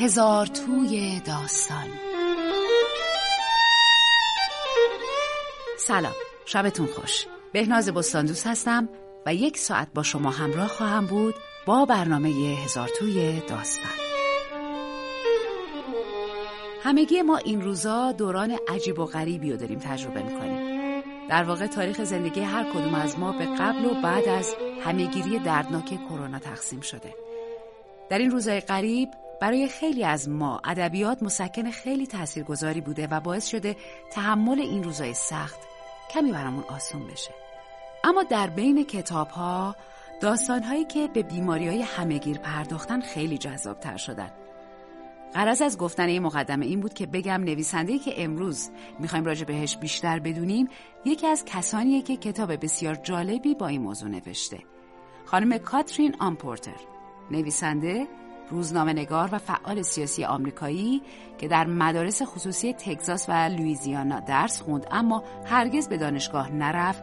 هزار توی داستان. سلام شبتون خوش. بهناز بستاندوس هستم و یک ساعت با شما همراه خواهم بود با برنامه هزار توی داستان. همگی ما این روزا دوران عجیب و غریبی رو داریم تجربه می‌کنیم. در واقع تاریخ زندگی هر کدوم از ما به قبل و بعد از همهگیری دردناک کرونا تقسیم شده. در این روزهای غریب برای خیلی از ما ادبیات مسکن خیلی تاثیرگذاری بوده و باعث شده تحمل این روزهای سخت کمی برامون آسون بشه. اما در بین کتاب ها داستان هایی که به بیماری های همهگیر پرداختن خیلی جذاب تر شدن. قرض از گفتن این مقدمه این بود که بگم نویسنده که امروز می‌خوایم راجع بهش بیشتر بدونیم یکی از کسانیه که کتاب بسیار جالبی با این موضوع نوشته. خانم کاترین آمپورتر. نویسنده روزنامه نگار و فعال سیاسی آمریکایی که در مدارس خصوصی تگزاس و لویزیانا درس خوند اما هرگز به دانشگاه نرفت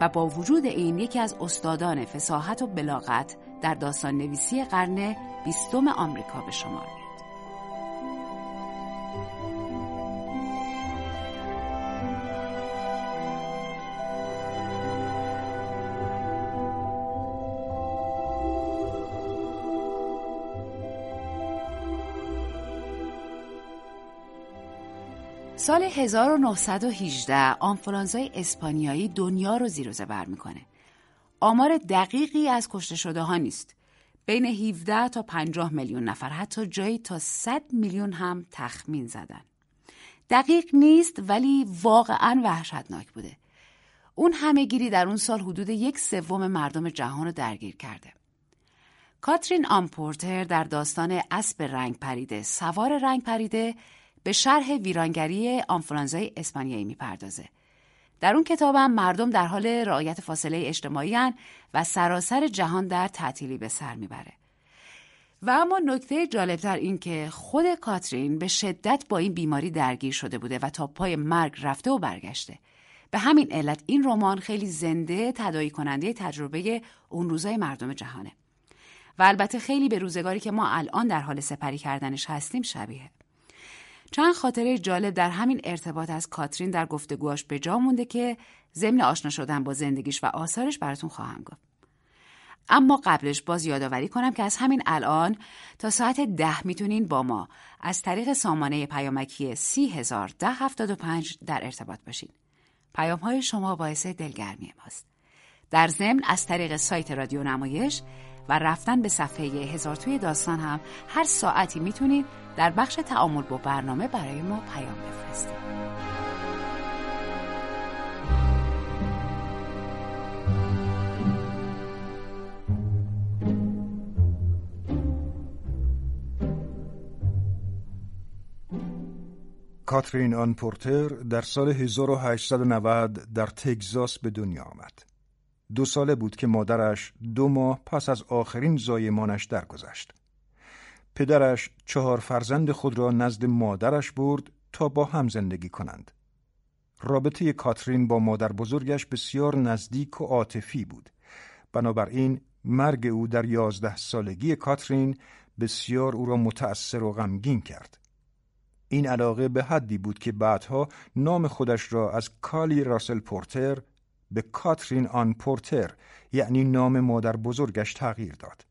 و با وجود این یکی از استادان فساحت و بلاغت در داستان نویسی قرن بیستم آمریکا به شمار میاد. سال 1918 آنفولانزای اسپانیایی دنیا رو زیر و زبر می‌کنه. آمار دقیقی از کشته شده ها نیست. بین 17 تا 50 میلیون نفر حتی جایی تا 100 میلیون هم تخمین زدن. دقیق نیست ولی واقعا وحشتناک بوده. اون همهگیری در اون سال حدود یک سوم مردم جهان رو درگیر کرده. کاترین آمپورتر در داستان اسب رنگ پریده سوار رنگ پریده به شرح ویرانگری آنفولانزای اسپانیایی می‌پردازه. در اون کتابم مردم در حال رعایت فاصله اجتماعی و سراسر جهان در تعطیلی به سر می‌بره. و اما نکته جالبتر این که خود کاترین به شدت با این بیماری درگیر شده بوده و تا پای مرگ رفته و برگشته. به همین علت این رمان خیلی زنده تدایی کننده تجربه اون روزای مردم جهانه. و البته خیلی به روزگاری که ما الان در حال سپری کردنش هستیم شبیه. چند خاطره جالب در همین ارتباط از کاترین در گفتگوهاش به جا مونده که ضمن آشنا شدن با زندگیش و آثارش براتون خواهم گفت. اما قبلش باز یادآوری کنم که از همین الان تا ساعت ده می‌تونین با ما از طریق سامانه پیامکی سی هزار ده هفتاد و پنج در ارتباط باشین. پیام های شما باعث دلگرمی ماست. در ضمن از طریق سایت رادیو نمایش و رفتن به صفحه هزار توی داستان هم هر ساعتی می‌تونید در بخش تعامل با برنامه برای ما پیام بفرستید. کاترین آن پورتر در سال 1890 در تگزاس به دنیا آمد. دو ساله بود که مادرش دو ماه پس از آخرین زایمانش درگذشت. پدرش چهار فرزند خود را نزد مادرش برد تا با هم زندگی کنند. رابطه کاترین با مادر بزرگش بسیار نزدیک و عاطفی بود. بنابراین مرگ او در یازده سالگی کاترین بسیار او را متأثر و غمگین کرد. این علاقه به حدی بود که بعدها نام خودش را از کالی راسل پورتر به کاترین آن پورتر یعنی نام مادر بزرگش تغییر داد.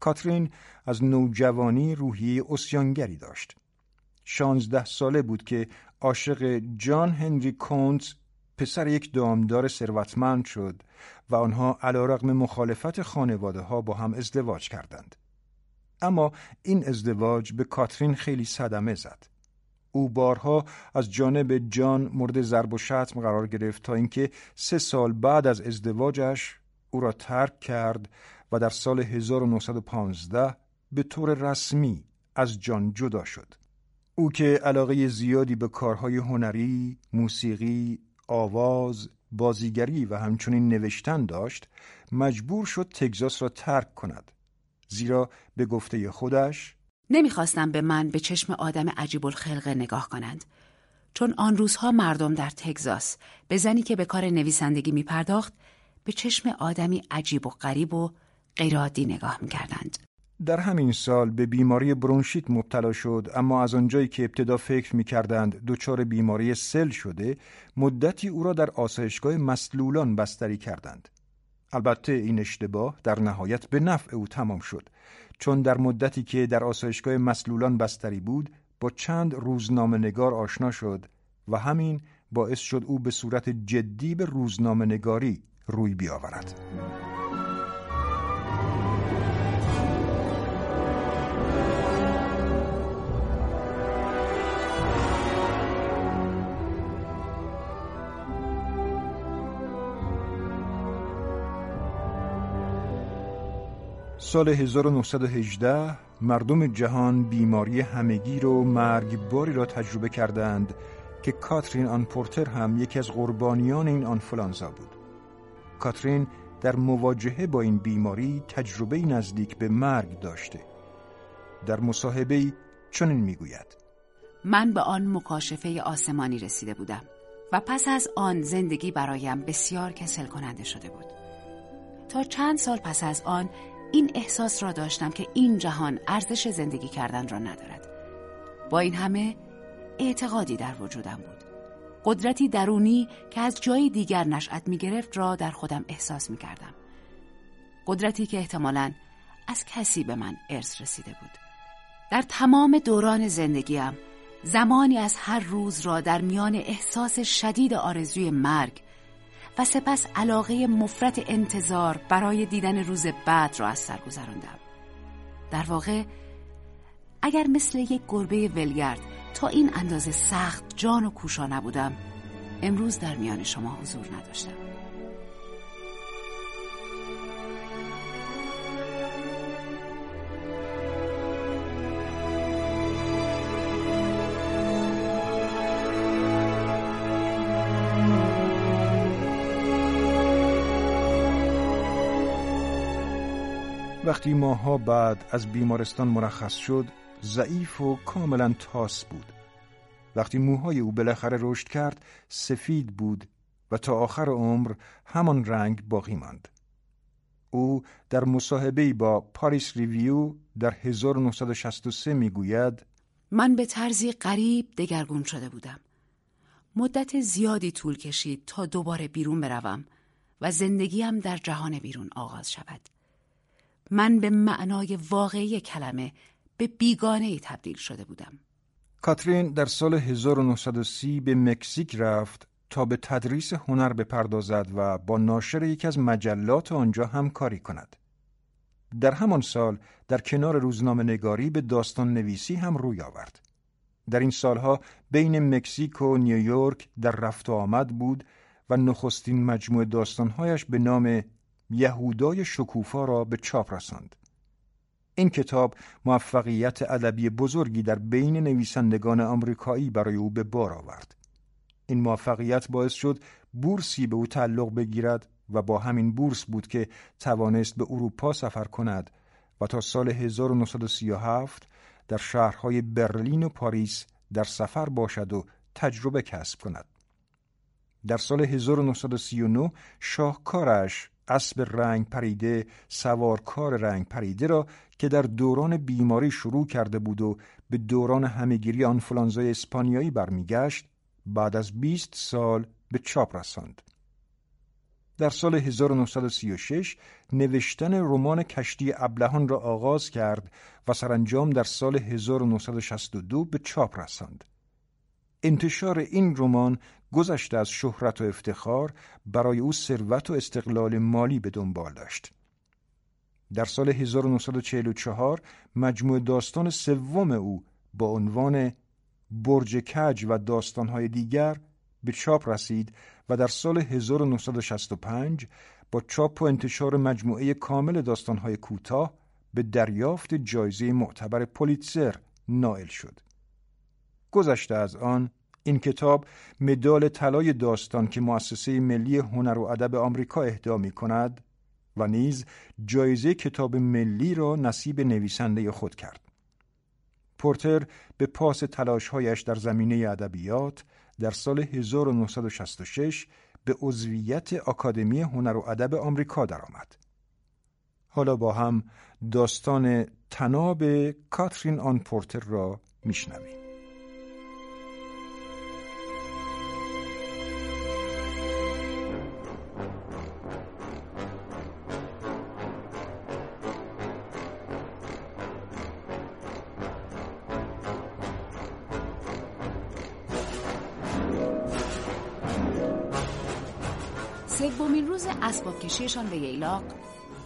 کاترین از نوجوانی روحیه اسیانگری داشت. شانزده ساله بود که عاشق جان هنری کونت پسر یک دامدار ثروتمند شد و آنها علیرغم مخالفت خانواده ها با هم ازدواج کردند. اما این ازدواج به کاترین خیلی صدمه زد. او بارها از جانب جان مورد ضرب و شتم قرار گرفت تا اینکه سه سال بعد از ازدواجش او را ترک کرد و در سال 1915 به طور رسمی از جان جدا شد. او که علاقه زیادی به کارهای هنری، موسیقی، آواز، بازیگری و همچنین نوشتن داشت، مجبور شد تگزاس را ترک کند. زیرا به گفته خودش نمی‌خواستم به من به چشم آدم عجیب الخلقه نگاه کنند. چون آن روزها مردم در تگزاس به زنی که به کار نویسندگی می پرداخت به چشم آدمی عجیب و غریب و غیرعادی نگاه می کردند. در همین سال به بیماری برونشیت مبتلا شد اما از آنجایی که ابتدا فکر می کردند دچار بیماری سل شده مدتی او را در آسایشگاه مسلولان بستری کردند. البته این اشتباه در نهایت به نفع او تمام شد چون در مدتی که در آسایشگاه مسلولان بستری بود با چند روزنامه نگار آشنا شد و همین باعث شد او به صورت جدی به روزنامه نگاری روی بیاورد. سال 1918 مردم جهان بیماری همگیر و مرگباری را تجربه کردند که کاترین آن پورتر هم یکی از قربانیان این آنفولانزا بود. کاترین در مواجهه با این بیماری تجربه نزدیک به مرگ داشته. در مصاحبه چنین می‌گوید: من به آن مکاشفه آسمانی رسیده بودم و پس از آن زندگی برایم بسیار کسل کننده شده بود. تا چند سال پس از آن این احساس را داشتم که این جهان ارزش زندگی کردن را ندارد. با این همه اعتقادی در وجودم بود. قدرتی درونی که از جای دیگر نشأت می گرفت را در خودم احساس می کردم قدرتی که احتمالا از کسی به من ارث رسیده بود. در تمام دوران زندگیم زمانی از هر روز را در میان احساس شدید آرزوی مرگ و سپس علاقه مفرت انتظار برای دیدن روز بعد را از سر گذراندم. در واقع اگر مثل یک گربه ولگرد تا این اندازه سخت جان و کوشا نبودم امروز در میان شما حضور نداشتم. وقتی ماها بعد از بیمارستان مرخص شد ضعیف و کاملا تاس بود. وقتی موهای او بالاخره رشد کرد سفید بود و تا آخر عمر همان رنگ باقی ماند. او در مصاحبه با پاریس ریویو در 1963 می‌گوید من به طرزی غریب دگرگون شده بودم. مدت زیادی طول کشید تا دوباره بیرون بروم و زندگیم در جهان بیرون آغاز شود. من به معنای واقعی کلمه به بیگانه تبدیل شده بودم. کاترین در سال 1930 به مکزیک رفت تا به تدریس هنر بپردازد و با ناشر یکی از مجلات آنجا همکاری کند. در همان سال در کنار روزنامه نگاری به داستان نویسی هم روی آورد. در این سالها بین مکزیک و نیویورک در رفت و آمد بود و نخستین مجموعه داستانهایش به نام یهودای شکوفا را به چاپ رساند. این کتاب موفقیت ادبی بزرگی در بین نویسندگان آمریکایی برای او به بار آورد. این موفقیت باعث شد بورسی به او تعلق بگیرد و با همین بورس بود که توانست به اروپا سفر کند و تا سال 1937 در شهرهای برلین و پاریس در سفر باشد و تجربه کسب کند. در سال 1939 شاهکارش اسب رنگ پریده سوارکار رنگ پریده را که در دوران بیماری شروع کرده بود و به دوران همهگیری آنفولانزای اسپانیایی برمیگشت بعد از 20 سال به چاپ رساند. در سال 1936 نوشتن رمان کشتی ابلهان را آغاز کرد و سرانجام در سال 1962 به چاپ رساند. انتشار این رمان گذشته از شهرت و افتخار برای او ثروت و استقلال مالی به دنبال داشت. در سال 1944 مجموع داستان سوم او با عنوان برج کج و داستانهای دیگر به چاپ رسید و در سال 1965 با چاپ و انتشار مجموعه کامل داستانهای کوتاه به دریافت جایزه معتبر پولیتزر نائل شد. گذشته از آن این کتاب مدال طلای داستان که مؤسسه ملی هنر و ادب آمریکا اهدا می کند و نیز جایزه کتاب ملی را نصیب نویسنده خود کرد. پورتر به پاس تلاشهایش در زمینه ادبیات در سال 1966 به عضویت آکادمی هنر و ادب آمریکا درآمد. حالا با هم داستان تناب کاترین آن پورتر را میشنویم.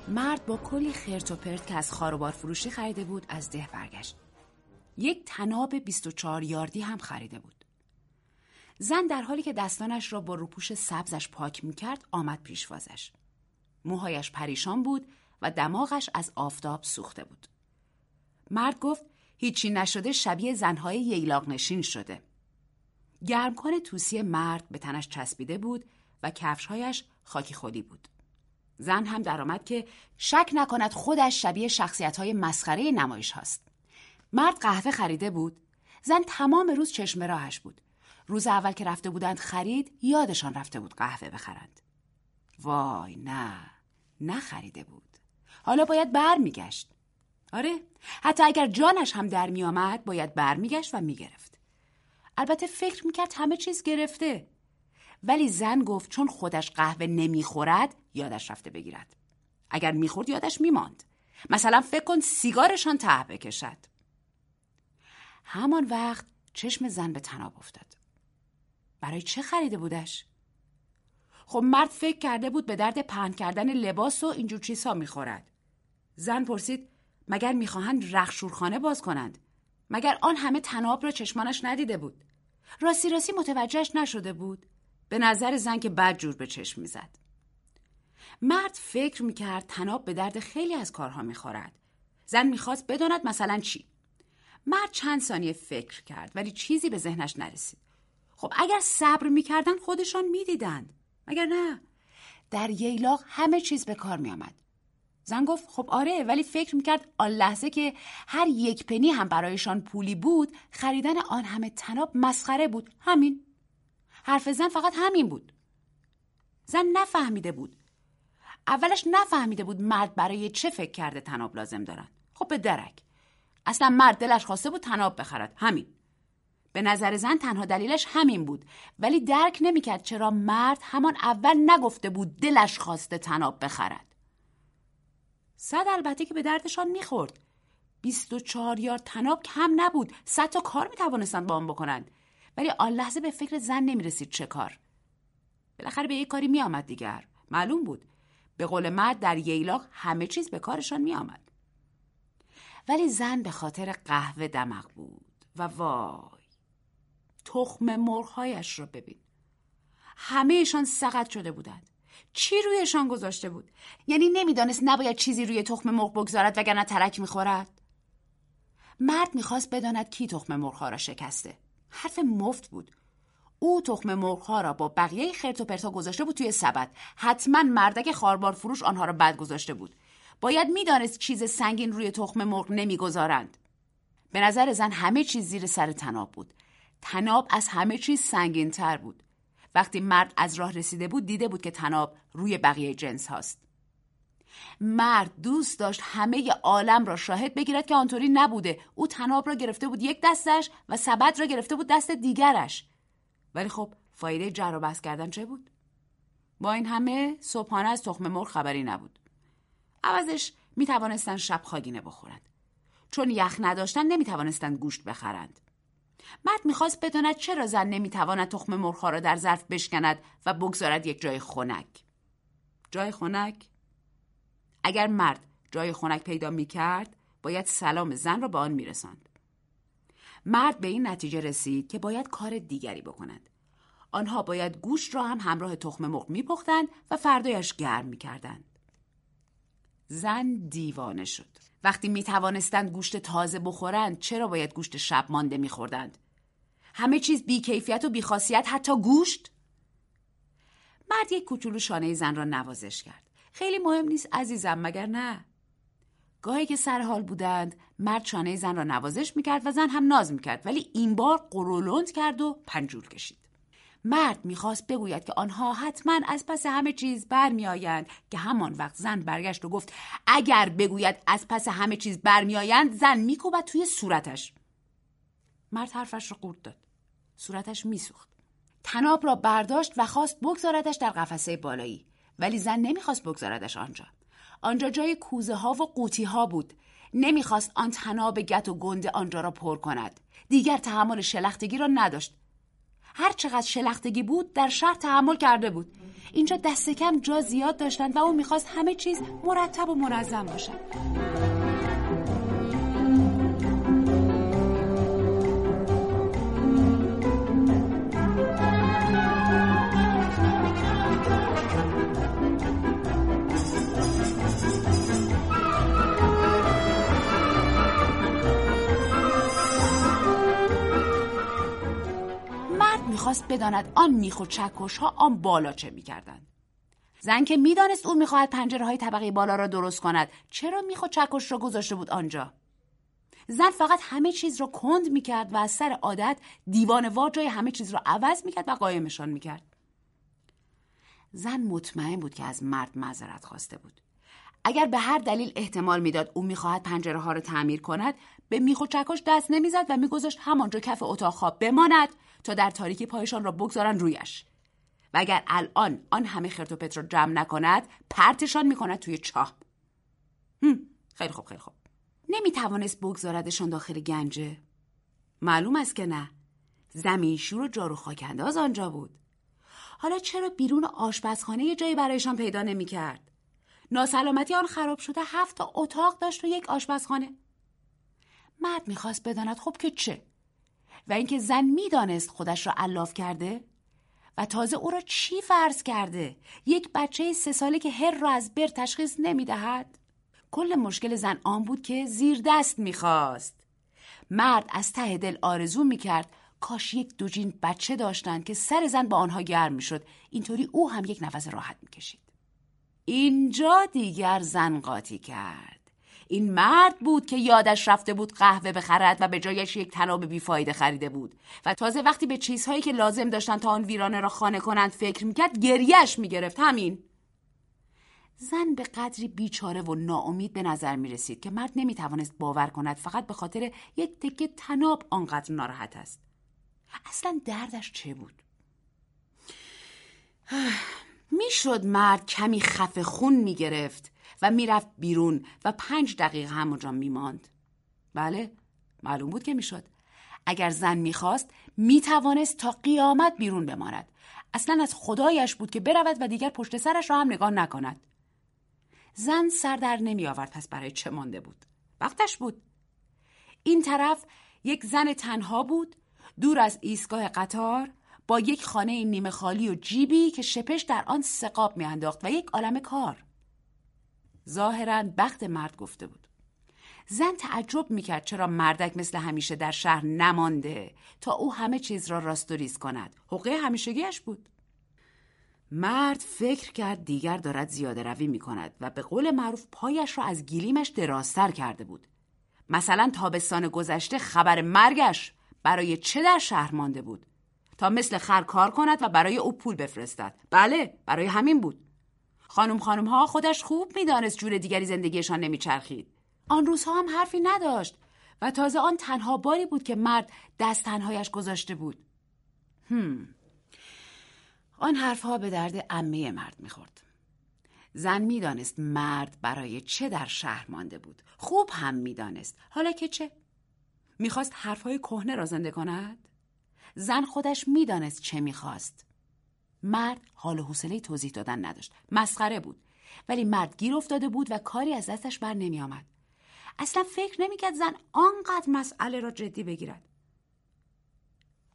مرد با کلی خرت و پرت که از خاروبار فروشی خریده بود از ده برگشت. یک تناب 24 یاردی هم خریده بود. زن در حالی که دستانش را با روپوش سبزش پاک می‌کرد آمد پیشوازش. موهایش پریشان بود و دماغش از آفتاب سوخته بود. مرد گفت هیچی نشده شبیه زنهای ییلاق نشین شده. گرمکن توسی مرد به تنش چسبیده بود و کفشهایش خاکی خودی بود. زن هم درآمد که شک نکند خودش شبیه شخصیت های مسخره نمایش هاست. مرد قهوه خریده بود. زن تمام روز چشم راهش بود. روز اول که رفته بودند خرید یادشان رفته بود قهوه بخرند. وای نه نخریده بود. حالا باید برمیگشت. آره حتی اگر جانش هم در می آمد باید برمیگشت و می‌گرفت. البته فکر می‌کرد همه چیز گرفته. ولی زن گفت چون خودش قهوه نمی‌خورد یادش رفته بگیرد. اگر می‌خورد یادش میماند. مثلا فکر کن سیگارشان ته بکشد همان وقت چشم زن به تناب افتاد. برای چه خریده بودش؟ خب مرد فکر کرده بود به درد پهن کردن لباس و اینجور چیزها می‌خورد. زن پرسید مگر می‌خواهند رخشورخانه باز کنند؟ مگر آن همه تناب را چشمانش ندیده بود؟ راستی راستی متوجهش نشده بود. به نظر زن که بد جور به چشم می‌زد. مرد فکر می‌کرد تناب به درد خیلی از کارها می‌خورد. زن می‌خواست بداند مثلا چی. مرد چند ثانیه فکر کرد ولی چیزی به ذهنش نرسید. خب اگر صبر می‌کردن خودشان می‌دیدند. مگر نه؟ در ییلاق همه چیز به کار میآمد. زن گفت خب آره ولی فکر می‌کرد آن لحظه که هر یک پنی هم برایشان پولی بود خریدن آن همه تناب مسخره بود همین حرف زن فقط همین بود. زن نفهمیده بود. اولش نفهمیده بود مرد برای چه فکر کرده تناب لازم دارن خب به درک. اصلا مرد دلش خواسته بود تناب بخرد. همین. به نظر زن تنها دلیلش همین بود. ولی درک نمی‌کرد چرا مرد همان اول نگفته بود دلش خواسته تناب بخرد. صد البته که به دردشان می‌خورد. بیست و چهار یار تناب کم نبود. صد تا کار می‌توانستند با آن بکنند ولی آن لحظه به فکر زن نمی‌رسید چه کار. بالاخره به یک کاری میآمد دیگر. معلوم بود. به قول مرد در ییلاق همه چیز به کارشان میآمد. ولی زن به خاطر قهوه دمق بود و وای تخم مرغهایش را ببین. همهشان سقط شده بودند. چی رویشان گذاشته بود؟ یعنی نمی‌دانست نباید چیزی روی تخم مرغ بگذارد وگرنه ترک می‌خورد؟ مرد می‌خواست بداند کی تخم مرغها را شکسته. حرف مفت بود. او تخم مرغها را با بقیه خرت و پرتا گذاشته بود توی سبد. حتما مردک خاربار فروش آنها را بد گذاشته بود. باید می‌دانست چیز سنگین روی تخم مرغ نمی‌گذارند. به نظر زن همه چیز زیر سر تناب بود. تناب از همه چیز سنگین تر بود. وقتی مرد از راه رسیده بود دیده بود که تناب روی بقیه جنس هاست. مرد دوست داشت همه عالم را شاهد بگیرد که آنطوری نبوده. او تناب را گرفته بود یک دستش و سبد را گرفته بود دست دیگرش. ولی خب فایده جر و بحث کردن چه بود؟ با این همه صبحانه از تخم مرغ خبری نبود. عوضش می توانستند شب خاگینه بخورند. چون یخ نداشتن نمی توانستند گوشت بخرند. مرد می‌خواست بداند چرا زن نمی‌تواند تخم مرغها را در ظرف بشکند و بگذارد یک جای خنک. جای خنک؟ اگر مرد جای خنک پیدا می کرد باید سلام زن را به آن می رسند. مرد به این نتیجه رسید که باید کار دیگری بکنند. آنها باید گوشت را هم همراه تخم مرغ می پختند و فردایش گرم می کردند. زن دیوانه شد وقتی می توانستند گوشت تازه بخورند چرا باید گوشت شب مانده می خوردند؟ همه چیز بیکیفیت و بیخاصیت حتی گوشت؟ مرد یک کوچولو شانه زن را نوازش کرد خیلی مهم نیست عزیزم مگر نه؟ گاهی که سر حال بودند مرد شانه زن را نوازش می‌کرد و زن هم ناز می‌کرد ولی این بار قرولند کرد و پنجول کشید. مرد می‌خواست بگوید که آنها حتما از پس همه چیز برمیآیند که همان وقت زن برگشت و گفت اگر بگوید از پس همه چیز برمیآیند زن میکوبد توی صورتش. مرد حرفش را قورت داد. صورتش میسوخت. تناب را برداشت و خواست بگذاردش در قفسه بالایی. ولی زن نمی‌خواست بگذاردش آنجا. آنجا جای کوزه ها و قوطی ها بود. نمی‌خواست آن تناب گت و گنده آنجا را پر کند. دیگر تحمل شلختگی را نداشت. هر چقدر شلختگی بود در شهر تحمل کرده بود. اینجا دست کم جا زیاد داشتند و او می‌خواست همه چیز مرتب و منظم باشد. می‌خواست بداند آن میخ و چکش ها آن بالا چه می‌کردند. زن که می‌دانست او می‌خواهد پنجره های طبقه بالا را درست کند چرا میخ و چکش را گذاشته بود آنجا؟ زن فقط همه چیز را کند می‌کرد و از سر عادت دیوان جای همه چیز را عوض می‌کرد و قایمشان می‌کرد. زن مطمئن بود که از مرد معذرت خواسته بود. اگر به هر دلیل احتمال می‌داد او می‌خواهد پنجره ها را تعمیر کند به میخ و چکش دست نمی‌زد و میگذاشت همانجا کف اتاق خواب بماند تا در تاریکی پایشان را بگذارن رویش. و اگر الان آن همه خرت و پت را جمع نکند پرتشان می‌کند توی چاه. خیلی خوب خیلی خوب. نمی‌توانست بگذاردشان داخل گنجه معلوم است که نه. زمینشور و جارو خاکنداز آنجا بود. حالا چرا بیرون آشپزخانه یه جایی برایشان پیدا نمی‌کرد؟ ناسلامتی آن خراب شده هفت اتاق داشت و یک آشپزخانه. مرد می‌خواست بداند خب که چه؟ و اینکه زن می‌دانست خودش را علاف کرده؟ و تازه او را چی فرض کرده؟ یک بچه سه ساله که هر را از بر تشخیص نمی‌دهد؟ کل مشکل زن آن بود که زیر دست می‌خواست. مرد از ته دل آرزو می‌کرد کاش یک دوجین بچه داشتند که سر زن با آنها گرم می‌شد. اینطوری او هم یک نفس راحت می‌کشید. اینجا دیگر زن قاطی کرد این مرد بود که یادش رفته بود قهوه بخرد و به جایش یک تناب بیفایده خریده بود و تازه وقتی به چیزهایی که لازم داشتن تا آن ویرانه را خانه کنند فکر می‌کرد گریهش می‌گرفت همین زن به قدری بیچاره و ناامید به نظر می رسید که مرد نمی توانست باور کند فقط به خاطر یک تکه تناب آنقدر ناراحت است. اصلا دردش چه بود؟ می‌شد مرد کمی خفه خون می گرفت و می‌رفت بیرون و پنج دقیقه همونجا میماند. بله معلوم بود که می‌شد. اگر زن می‌خواست می‌توانست تا قیامت بیرون بماند. اصلا از خدایش بود که برود و دیگر پشت سرش را هم نگاه نکند. زن سر در نمی آورد پس برای چه مانده بود؟ وقتش بود. این طرف یک زن تنها بود دور از ایستگاه قطار با یک خانه نیمه خالی و جیبی که شپش در آن سقاب میانداخت و یک عالم کار ظاهرا بخت مرد گفته بود زن تعجب می‌کرد چرا مردک مثل همیشه در شهر نمانده تا او همه چیز را راست و ریز کند حقه همیشگیش بود مرد فکر کرد دیگر دارد زیاده روی می کند و به قول معروف پایش را از گیلیمش درازتر کرده بود. مثلا تابستان گذشته خبر مرگش برای چه در شهر مانده بود؟ تا مثل خر کار کند و برای او پول بفرستد. بله، برای همین بود. خانم خانم ها خودش خوب می‌دانست جور دیگری زندگیشان نمیچرخید. آن روزها هم حرفی نداشت و تازه آن تنها باری بود که مرد دست تنهایش گذاشته بود. هم. آن حرفها به درد امه مرد می‌خورد. زن می‌دانست مرد برای چه در شهر مانده بود. خوب هم می‌دانست. حالا که چه؟ می‌خواست حرفهای کهنه را زنده کند؟ زن خودش می‌دانست چه می‌خواست. مرد حال و حوصله توضیح دادن نداشت. مسخره بود. ولی مرد گیر افتاده بود و کاری از دستش بر نمی آمد. اصلا فکر نمی‌کرد زن آنقدر مسئله را جدی بگیرد.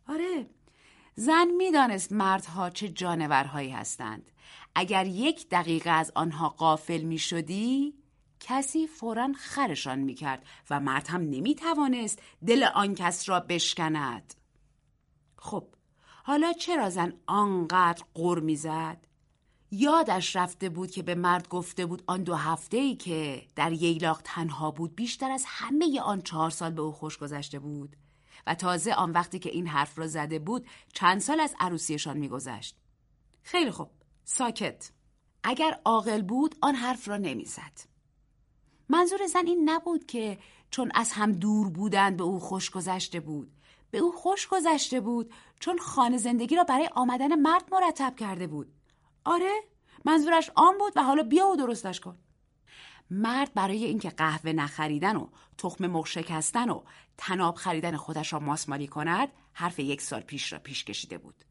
آره زن می‌دانست مردها چه جانورهایی هستند. اگر یک دقیقه از آنها قافل می شدی کسی فورا خرشان می‌کرد و مرد هم نمی‌توانست دل آن کس را بشکند. خب حالا چرا زن آنقدر قر می‌زد؟ یادش رفته بود که به مرد گفته بود آن دو هفته ای که در ییلاق تنها بود بیشتر از همه آن چهار سال به او خوش گذشته بود و تازه آن وقتی که این حرف را زده بود چند سال از عروسیشان میگذشت. خیلی خوب ساکت. اگر عاقل بود آن حرف را نمی‌زد. منظور زن این نبود که چون از هم دور بودند به او خوش گذشته بود. به او خوش گذشته بود چون خانه زندگی را برای آمدن مرد مرتب کرده بود. آره منظورش آن بود و حالا بیا و درستش کن. مرد برای اینکه قهوه نخریدن و تخم مرغ شکستن و تناب خریدن خودش را ماسمالی کند حرف یک سال پیش را پیش کشیده بود.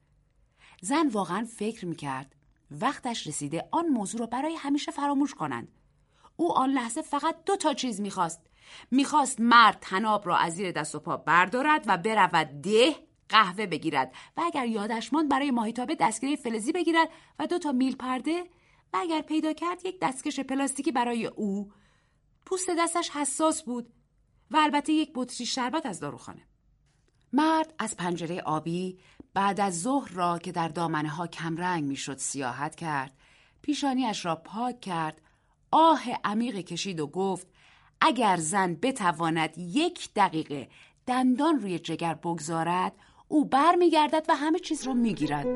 زن واقعا فکر می‌کرد وقتش رسیده آن موضوع را برای همیشه فراموش کنند. او آن لحظه فقط دو تا چیز می‌خواست. می‌خواست مرد تناب را از زیر دست و پا بردارد و برود ده قهوه بگیرد و اگر یادش ماند برای ماهیتابه دستگیره فلزی بگیرد و دو تا میل پرده و اگر پیدا کرد یک دستکش پلاستیکی برای او. پوست دستش حساس بود و البته یک بطری شربت از داروخانه. مرد از پنجره آبی بعد از ظهر را که در دامنه ها کمرنگ می‌شد سیاحت کرد پیشانیش را پاک کرد آه عمیق کشید و گفت اگر زن بتواند یک دقیقه دندان روی جگر بگذارد او بر میگردد و همه چیز را می‌گیرد.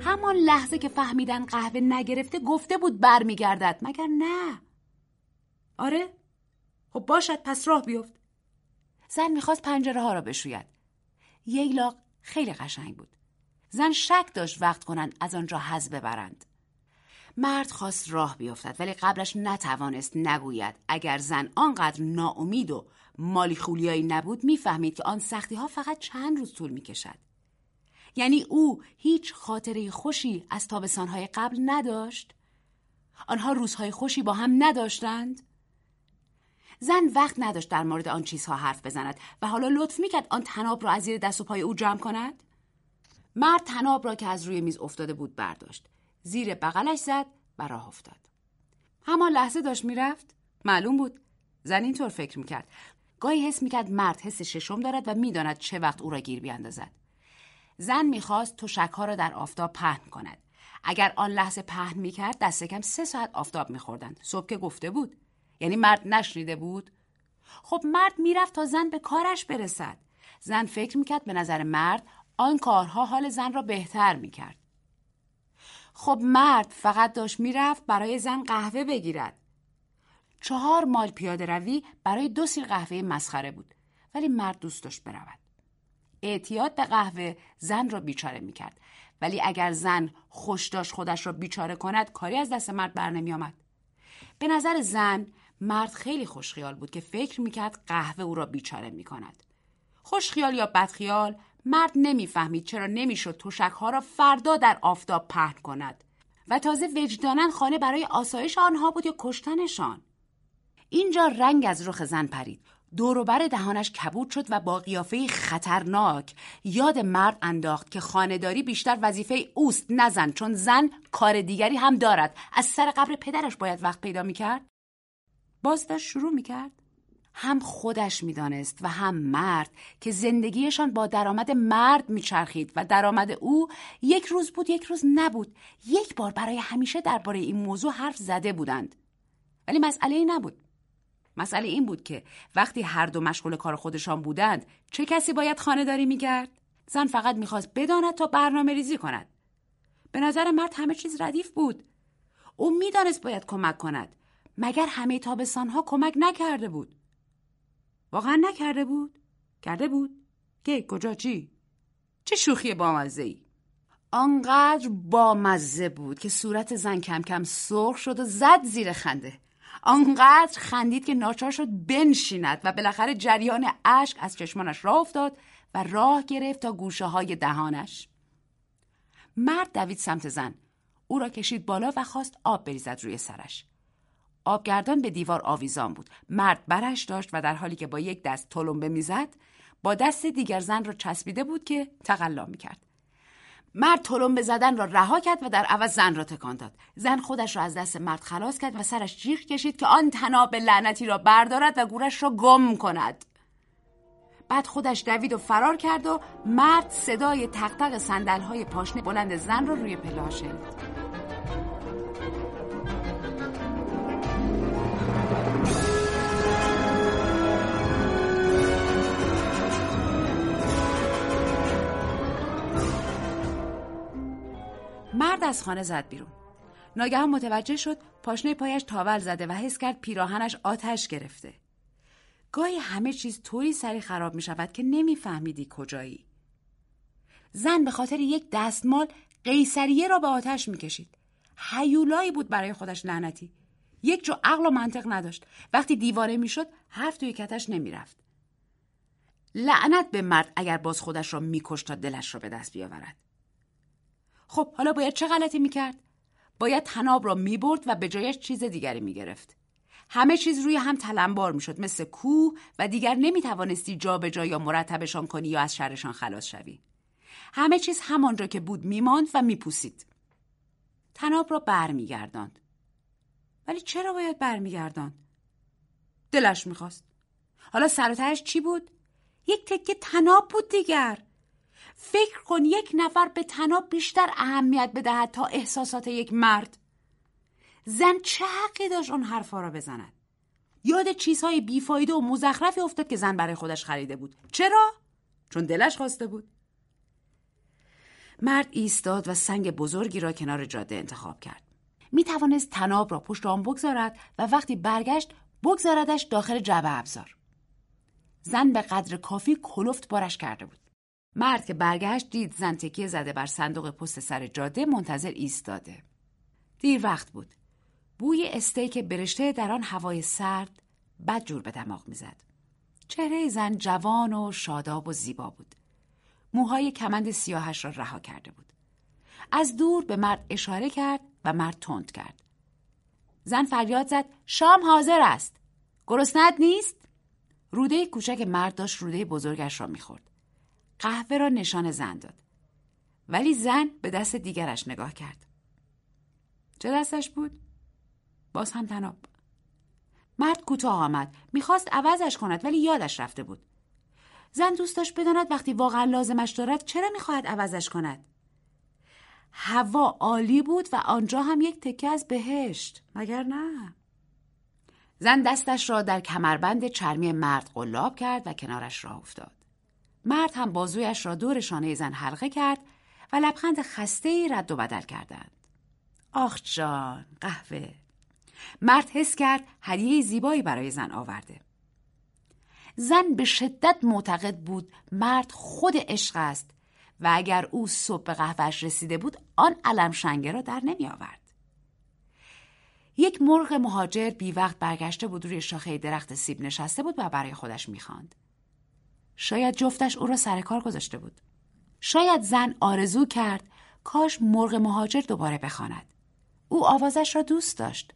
همان لحظه که فهمیدن قهوه نگرفته گفته بود برمیگردد. مگر نه؟ آره. خب باشد پس راه بیفت. زن می‌خواست پنجره ها را بشوید. ییلاق خیلی قشنگ بود. زن شک داشت وقت کنند از آنجا حز ببرند. مرد خواست راه بیفتد ولی قبلش نتوانست نگوید. اگر زن آنقدر ناامید و مالی خولیایی نبود می‌فهمید که آن سختی ها فقط چند روز طول می‌کشد. یعنی او هیچ خاطره خوشی از تابستانهای قبل نداشت؟ آنها روزهای خوشی با هم نداشتند؟ زن وقت نداشت در مورد آن چیزها حرف بزند و حالا لطف می‌کرد آن تناب را از زیر دست و پای او جمع کند؟ مرد تناب را که از روی میز افتاده بود برداشت. زیر بغلش زد و راه افتاد. همان لحظه داشت می‌رفت. معلوم بود زن اینطور فکر می‌کرد. گاهی حس می‌کرد مرد حس ششم دارد و می‌داند چه وقت او را گیر بیاندازد. زن می‌خواست تشکها را در آفتاب پهن کند. اگر آن لحظه پهن می‌کرد دست کم سه ساعت آفتاب میخوردند. صبح که گفته بود. یعنی مرد نشنیده بود. خب مرد می‌رفت تا زن به کارش برسد. زن فکر می‌کرد به نظر مرد آن کارها حال زن را بهتر می‌کرد. خب مرد فقط داشت می‌رفت برای زن قهوه بگیرد. چهار مال پیاده روی برای دو سیل قهوه مسخره بود ولی مرد دوست داشت برود. اعتیاد به قهوه زن را بیچاره می‌کرد ولی اگر زن خوش داشت خودش را بیچاره کند کاری از دست مرد بر نمی آمد. به نظر زن مرد خیلی خوشخیال بود که فکر می‌کرد قهوه او را بیچاره می‌کند. خوشخیال یا بدخیال مرد نمی‌فهمید چرا نمی‌شد ها را فردا در آفتاب پهن کند و تازه وجدانن خانه برای آسایش آنها بود یا کشتنشان. اینجا رنگ از رخ زن پرید. دوروبر دهانش کبود شد و با قیافه خطرناک یاد مرد انداخت که خانهداری بیشتر وظیفه اوست نزن چون زن کار دیگری هم دارد. از سر قبر پدرش باید وقت پیدا می‌کرد؟ باز داشت شروع می‌کرد؟ هم خودش می‌دانست و هم مرد که زندگیشان با درآمد مرد میچرخید و درآمد او یک روز بود یک روز نبود. یک بار برای همیشه درباره این موضوع حرف زده بودند. ولی مسئله ای نبود. مسئله این بود که وقتی هر دو مشغول کار خودشان بودند چه کسی باید خانه داری می‌کرد؟ زن فقط می‌خواست بداند تا برنامه ریزی کند. به نظر مرد همه چیز ردیف بود. او می‌دانست باید کمک کند. مگر همه تابستانها کمک نکرده بود؟ واقعا نکرده بود؟ کرده بود. که کجا چی؟ چه شوخی بامزه ای آنقدر بامزه بود که صورت زن کم کم سرخ شد و زد زیر خنده. آنقدر خندید که ناچار شد بنشیند و بالاخره جریان اشک از چشمانش راه افتاد و راه گرفت تا گوشه های دهانش. مرد دوید سمت زن. او را کشید بالا و خواست آب بریزد روی سرش. آبگردان به دیوار آویزان بود. مرد برش داشت و در حالی که با یک دست تلمبه می‌زد با دست دیگر زن را چسبیده بود که تقلا می‌کرد. مرد به زدن را رها کرد و در عوض زن را تکان داد. زن خودش را از دست مرد خلاص کرد و سرش جیغ کشید که آن تناب لعنتی را بردارد و گورش را گم کند. بعد خودش دوید و فرار کرد و مرد صدای تقتق سندل های پاشنه بلند زن را روی پله شنید مرد از خانه زد بیرون. ناگهان متوجه شد پاشنه پایش تاول زده و حس کرد پیراهنش آتش گرفته. گاهی همه چیز طوری سری خراب می شود که نمیفهمیدی کجایی. زن به خاطر یک دستمال قیصریه را به آتش می‌کشید حیولایی بود برای خودش لعنتی. یک جو عقل و منطق نداشت. وقتی دیوانه می‌شد حرف توی کتش نمی‌رفت لعنت به مرد اگر باز خودش را میکش تا دلش را به دست بیاورد. خب حالا باید چه غلطی می‌کرد؟ باید تناب را می‌برد و به جایش چیز دیگری می‌گرفت. همه چیز روی هم تلمبار می‌شد مثل کوه و دیگر نمی‌توانستی جا به جا یا مرتبشان کنی یا از شرشان خلاص شوی. همه چیز همانجا که بود میماند و میپوسید. تناب را برمیگرداند. ولی چرا باید برمیگرداند؟ دلش می‌خواست. حالا سر چی بود؟ یک تکه تناب بود دیگر. فکر کن یک نفر به تناب بیشتر اهمیت بدهد تا احساسات یک مرد. زن چه حقی داشت اون حرفا را بزند؟ یاد چیزهای بیفایده و مزخرفی افتاد که زن برای خودش خریده بود. چرا؟ چون دلش خواسته بود. مرد ایستاد و سنگ بزرگی را کنار جاده انتخاب کرد. می توانست تناب را پشت آن بگذارد و وقتی برگشت بگذاردش داخل جبه ابزار. زن به قدر کافی کلفت بارش کرده بود. مرد که برگشت دید زن تکیه زده بر صندوق پست سر جاده منتظر ایستاده. دیر وقت بود. بوی استیک برشته در آن هوای سرد بد جور به دماغ می‌زد. چهره زن جوان و شاداب و زیبا بود. موهای کمند سیاهش را رها کرده بود. از دور به مرد اشاره کرد و مرد تند کرد. زن فریاد زد شام حاضر است. گرسنت نیست؟ روده کوچک مرد داشت روده بزرگش را می‌خورد. قهوه را نشان زن داد. ولی زن به دست دیگرش نگاه کرد. چه دستش بود؟ باز هم تناب مرد کوتاه آمد. می‌خواست عوضش کند ولی یادش رفته بود. زن دوست داشت بداند وقتی واقعا لازمش دارد چرا می‌خواهد عوضش کند؟ هوا عالی بود و آنجا هم یک تکه از بهشت. مگر نه؟ زن دستش را در کمربند چرمی مرد قلاب کرد و کنارش راه افتاد. مرد هم بازویش را دور شانه زن حلقه کرد و لبخند خسته ای رد و بدل کردند آخ جان قهوه مرد حس کرد هدیه زیبایی برای زن آورده زن به شدت معتقد بود مرد خود عشق است و اگر او صبح به قهوهش رسیده بود آن علم شنگه را در نمی آورد. یک مرغ مهاجر بی وقت برگشته بود روی شاخه درخت سیب نشسته بود و برای خودش می‌خواند. شاید جفتش او را سر کار گذاشته بود. شاید زن آرزو کرد کاش مرغ مهاجر دوباره بخواند. او آوازش را دوست داشت.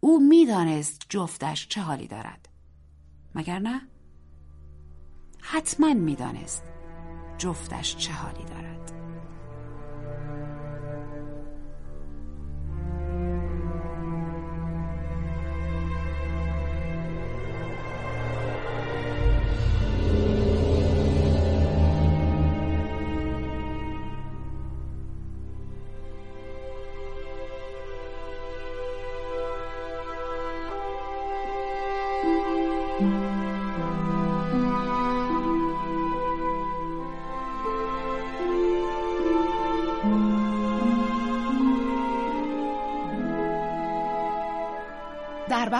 او می‌دانست جفتش چه حالی دارد. مگر نه؟ حتما می‌دانست جفتش چه حالی دارد.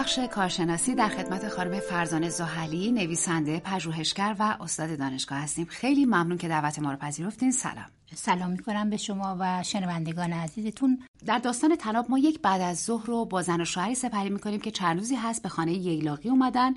بخش کارشناسی در خدمت خانم فرزانه زحلی نویسنده پژوهشگر و استاد دانشگاه هستیم. خیلی ممنون که دعوت ما رو پذیرفتین. سلام. سلام می‌کنم به شما و شنوندگان عزیزتون. در داستان تناب ما یک بعد از ظهر رو با زن و شوهری سپری می‌کنیم که چند روزی هست به خانه ییلاقی اومدن.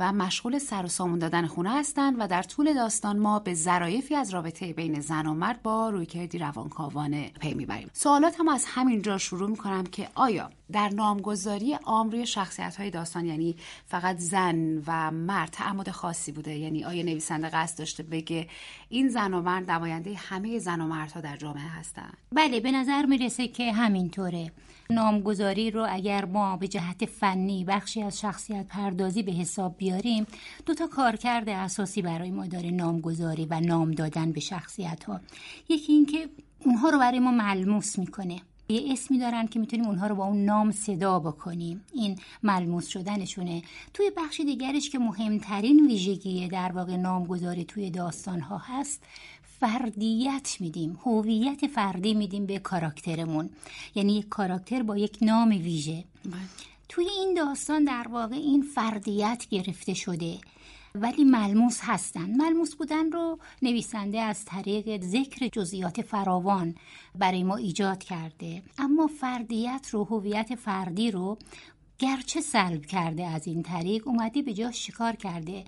و مشغول سر و سامون دادن خونه هستند و در طول داستان ما به ظرایفی از رابطه بین زن و مرد با رویکردی روانکاوانه پی می‌بریم. سوالات هم از همینجا شروع می‌کنم که آیا در نامگذاری عام روی شخصیت های داستان یعنی فقط زن و مرد تعمد خاصی بوده؟ یعنی آیا نویسنده قصد داشته بگه این زن و مرد نماینده همه زن و مردها در جامعه هستند بله به نظر می‌رسه که همینطوره. نامگذاری رو اگر ما به جهت فنی بخشی از شخصیت پردازی به حساب بیاریم دو تا کارکرد اساسی برای ما داره نامگذاری و نام دادن به شخصیت ها یکی اینکه اونها رو برای ما ملموس می‌کنه. یه اسمی دارن که می‌تونیم اونها رو با اون نام صدا بکنیم. این ملموس شدنشونه. توی بخش دیگرش که مهمترین ویژگی در واقع نامگذاری توی داستان ها هست فردیت میدیم هویت فردی میدیم به کاراکترمون. یعنی یک کاراکتر با یک نام ویژه. بله. توی این داستان در واقع این فردیت گرفته شده. ولی ملموس هستند ملموس بودن رو نویسنده از طریق ذکر جزئیات فراوان برای ما ایجاد کرده. اما فردیت رو هویت فردی رو گرچه سلب کرده از این طریق اومدی به جا شکار کرده؟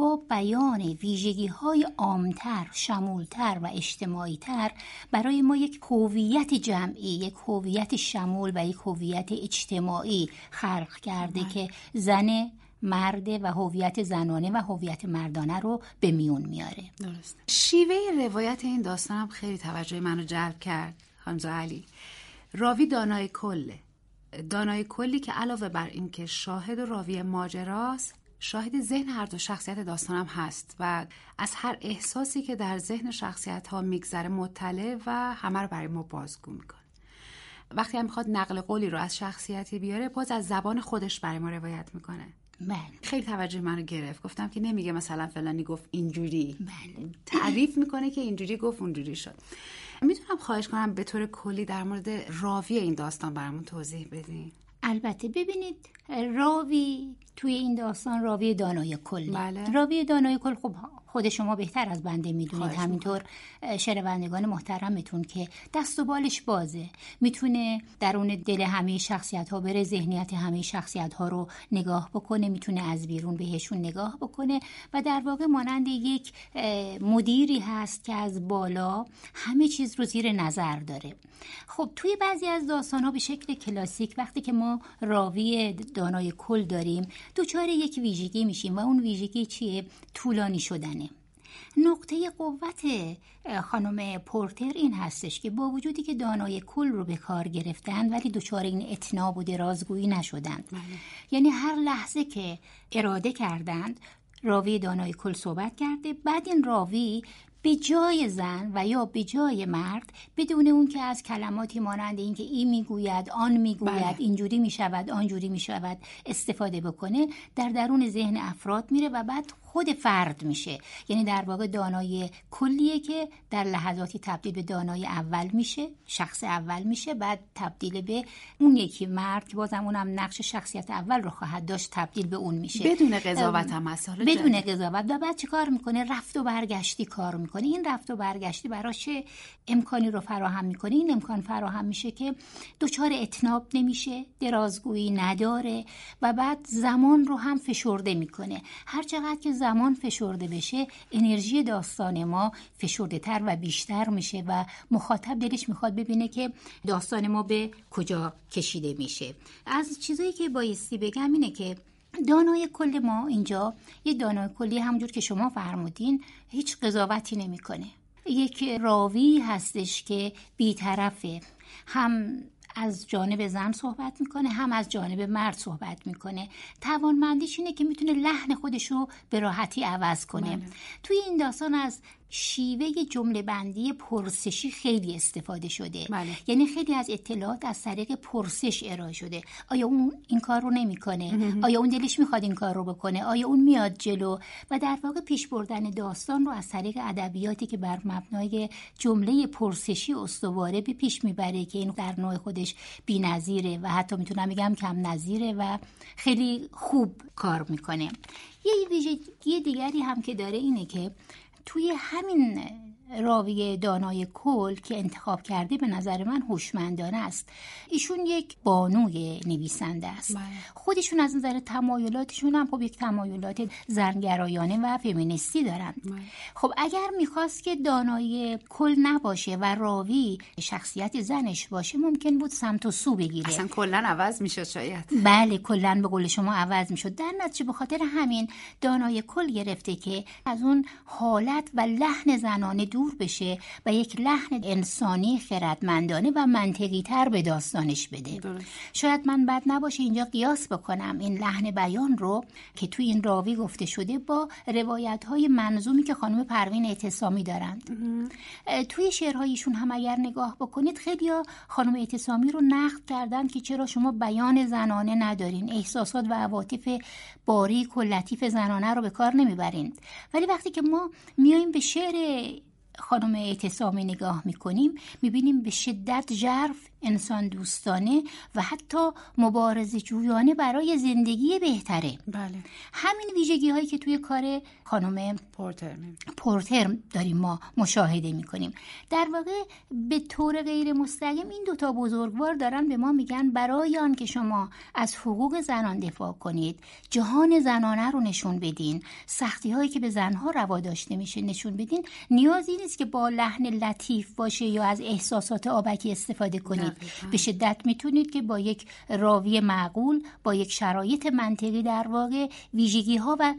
با بیان ویژگی های عامتر، شمولتر و اجتماعی تر برای ما یک هویت جمعی، یک هویت شمول و یک هویت اجتماعی خلق کرده بله. که زن مرد و هویت زنانه و هویت مردانه رو به میون میاره. درست. شیوه روایت این داستان هم خیلی توجه منو جلب کرد حمزه علی. راوی دانای کله دانای کلی که علاوه بر اینکه شاهد و راوی ماجراست شاهد ذهن هر دو شخصیت داستانم هست و از هر احساسی که در ذهن شخصیت ها میگذره مطلع و همه رو برای ما بازگو می‌کنه. وقتی هم می‌خواد نقل قولی رو از شخصیتی بیاره باز از زبان خودش برای ما روایت می‌کنه. بله. خیلی توجه منو گرفت. گفتم که نمیگه مثلا فلانی گفت اینجوری. بله. تعریف می‌کنه که اینجوری گفت اونجوری شد. می‌تونم خواهش کنم به طور کلی در مورد راوی این داستان برامون توضیح بدین. البته ببینید راوی توی این داستان راوی دانای کل بله. راوی دانای کل خب خود شما بهتر از بنده می‌دونید. همینطور شنوندگان محترمتون که دست و بالش بازه. می‌تونه درون دل همه شخصیت ها بره ذهنیت همه شخصیت ها رو نگاه بکنه. می‌تونه از بیرون بهشون نگاه بکنه و در واقع مانند یک مدیری هست که از بالا همه چیز رو زیر نظر داره. خب توی بعضی از داستان ها به شکل کلاسیک وقتی که ما راوی دانای کل داریم دوچار یک ویژگی میشیم و اون ویژگی چیه؟ طولانی شدنه نقطه قوت خانم پورتر این هستش که با وجودی که دانای کل رو به کار گرفتن ولی دچار این اتناب و درازگویی نشدند بله. یعنی هر لحظه که اراده کردند راوی دانای کل صحبت کرده بعد این راوی به جای زن و یا به جای مرد بدون اون که از کلماتی مانند اینکه این می‌گوید آن می‌گوید بله. اینجوری می‌شود آنجوری می‌شود استفاده بکنه در درون ذهن افراد میره و بعد خود فرد میشه. یعنی در واقع دانای کلیه که در لحظاتی تبدیل به دانای اول میشه شخص اول میشه بعد تبدیل به اون یکی مرد که بازم اونم نقش شخصیت اول رو خواهد داشت تبدیل به اون میشه. بدون قضاوت هم بدون قضاوت. و بعد چه کار می‌کنه؟ رفت و برگشتی کار می‌کنه. این رفت و برگشتی براش امکانی رو فراهم می‌کنه؟ این امکان فراهم میشه که دچار اتناب نمیشه درازگویی نداره و بعد زمان رو هم فشرده می‌کنه. هر چقدر که زمان فشرده بشه انرژی داستان ما فشرده تر و بیشتر میشه و مخاطب دلش می‌خواد ببینه که داستان ما به کجا کشیده میشه. از چیزایی که بایستی بگم اینه که دانای کل ما اینجا یه دانای کلی همونجور که شما فرمودین هیچ قضاوتی نمی‌کنه. یک راوی هستش که بیطرفه. هم از جانب زن صحبت می‌کنه هم از جانب مرد صحبت می‌کنه توانمندیش اینه که می‌تونه لحن خودش رو به راحتی عوض کنه بله. توی این داستان از شیوه جمله بندی پرسشی خیلی استفاده شده. بله. یعنی خیلی از اطلاعات از طریق پرسش ارائه شده. آیا اون این کار رو نمی‌کنه؟ آیا اون دلش می‌خواد این کار رو بکنه؟ آیا اون میاد جلو؟ و در واقع پیش بردن داستان رو از طریق ادبیاتی که بر مبنای جمله پرسشی استواره به پیش می‌بره که این در نوع خودش بی‌نظیره و حتی می‌تونم بگم کم نظیره و خیلی خوب کار می‌کنه. یه ویژگی دیگری هم که داره اینه که توی همین راوی دانای کل که انتخاب کرده به نظر من هوشمندانه است. ایشون یک بانوی نویسنده است. بله. خودشون از نظر تمایلاتشون هم خب یک تمایلات زنگرایانه و فمینیستی دارند بله. خب اگر می‌خواست که دانای کل نباشه و راوی شخصیت زنش باشه ممکن بود سمت و سو بگیره. اصلا کلا عوض می‌شد شاید. بله کلا به قول شما عوض می‌شد. در نتیجه به خاطر همین دانای کل گرفته که از اون حالت و لحن زنانه دور بشه و یک لحن انسانی خردمندانه و منطقی تر به داستانش بده. شاید من بد نباشه اینجا قیاس بکنم. این لحن بیان رو که توی این راوی گفته شده با روایت های منظومی که خانم پروین اعتصامی دارند. توی شعرهایشون هم اگر نگاه بکنید خیلی خانم اعتصامی رو نقد کردن که چرا شما بیان زنانه ندارین احساسات و عواطف باریک و لطیف زنانه رو به کار نمی‌برین. ولی وقتی که ما میایم به شعر خانم اعتصامی نگاه می‌کنیم می‌بینیم به شدت ژرف انسان دوستانه و حتی مبارزه جویانه برای زندگی بهتره. بله. همین ویژگی هایی که توی کار خانم پورتر پورتر داریم ما مشاهده می‌کنیم. در واقع به طور غیر مستقیم این دوتا بزرگوار دارن به ما میگن برای آن که شما از حقوق زنان دفاع کنید جهان زنانه رو نشون بدین. سختی هایی که به زنها روا داشته میشه نشون بدین. نیازی نیست که با لحن لطیف باشه یا از احساسات آبکی استفاده کنید. به شدت می‌تونید که با یک راوی معقول با یک شرایط منطقی در واقع ویژگی ها و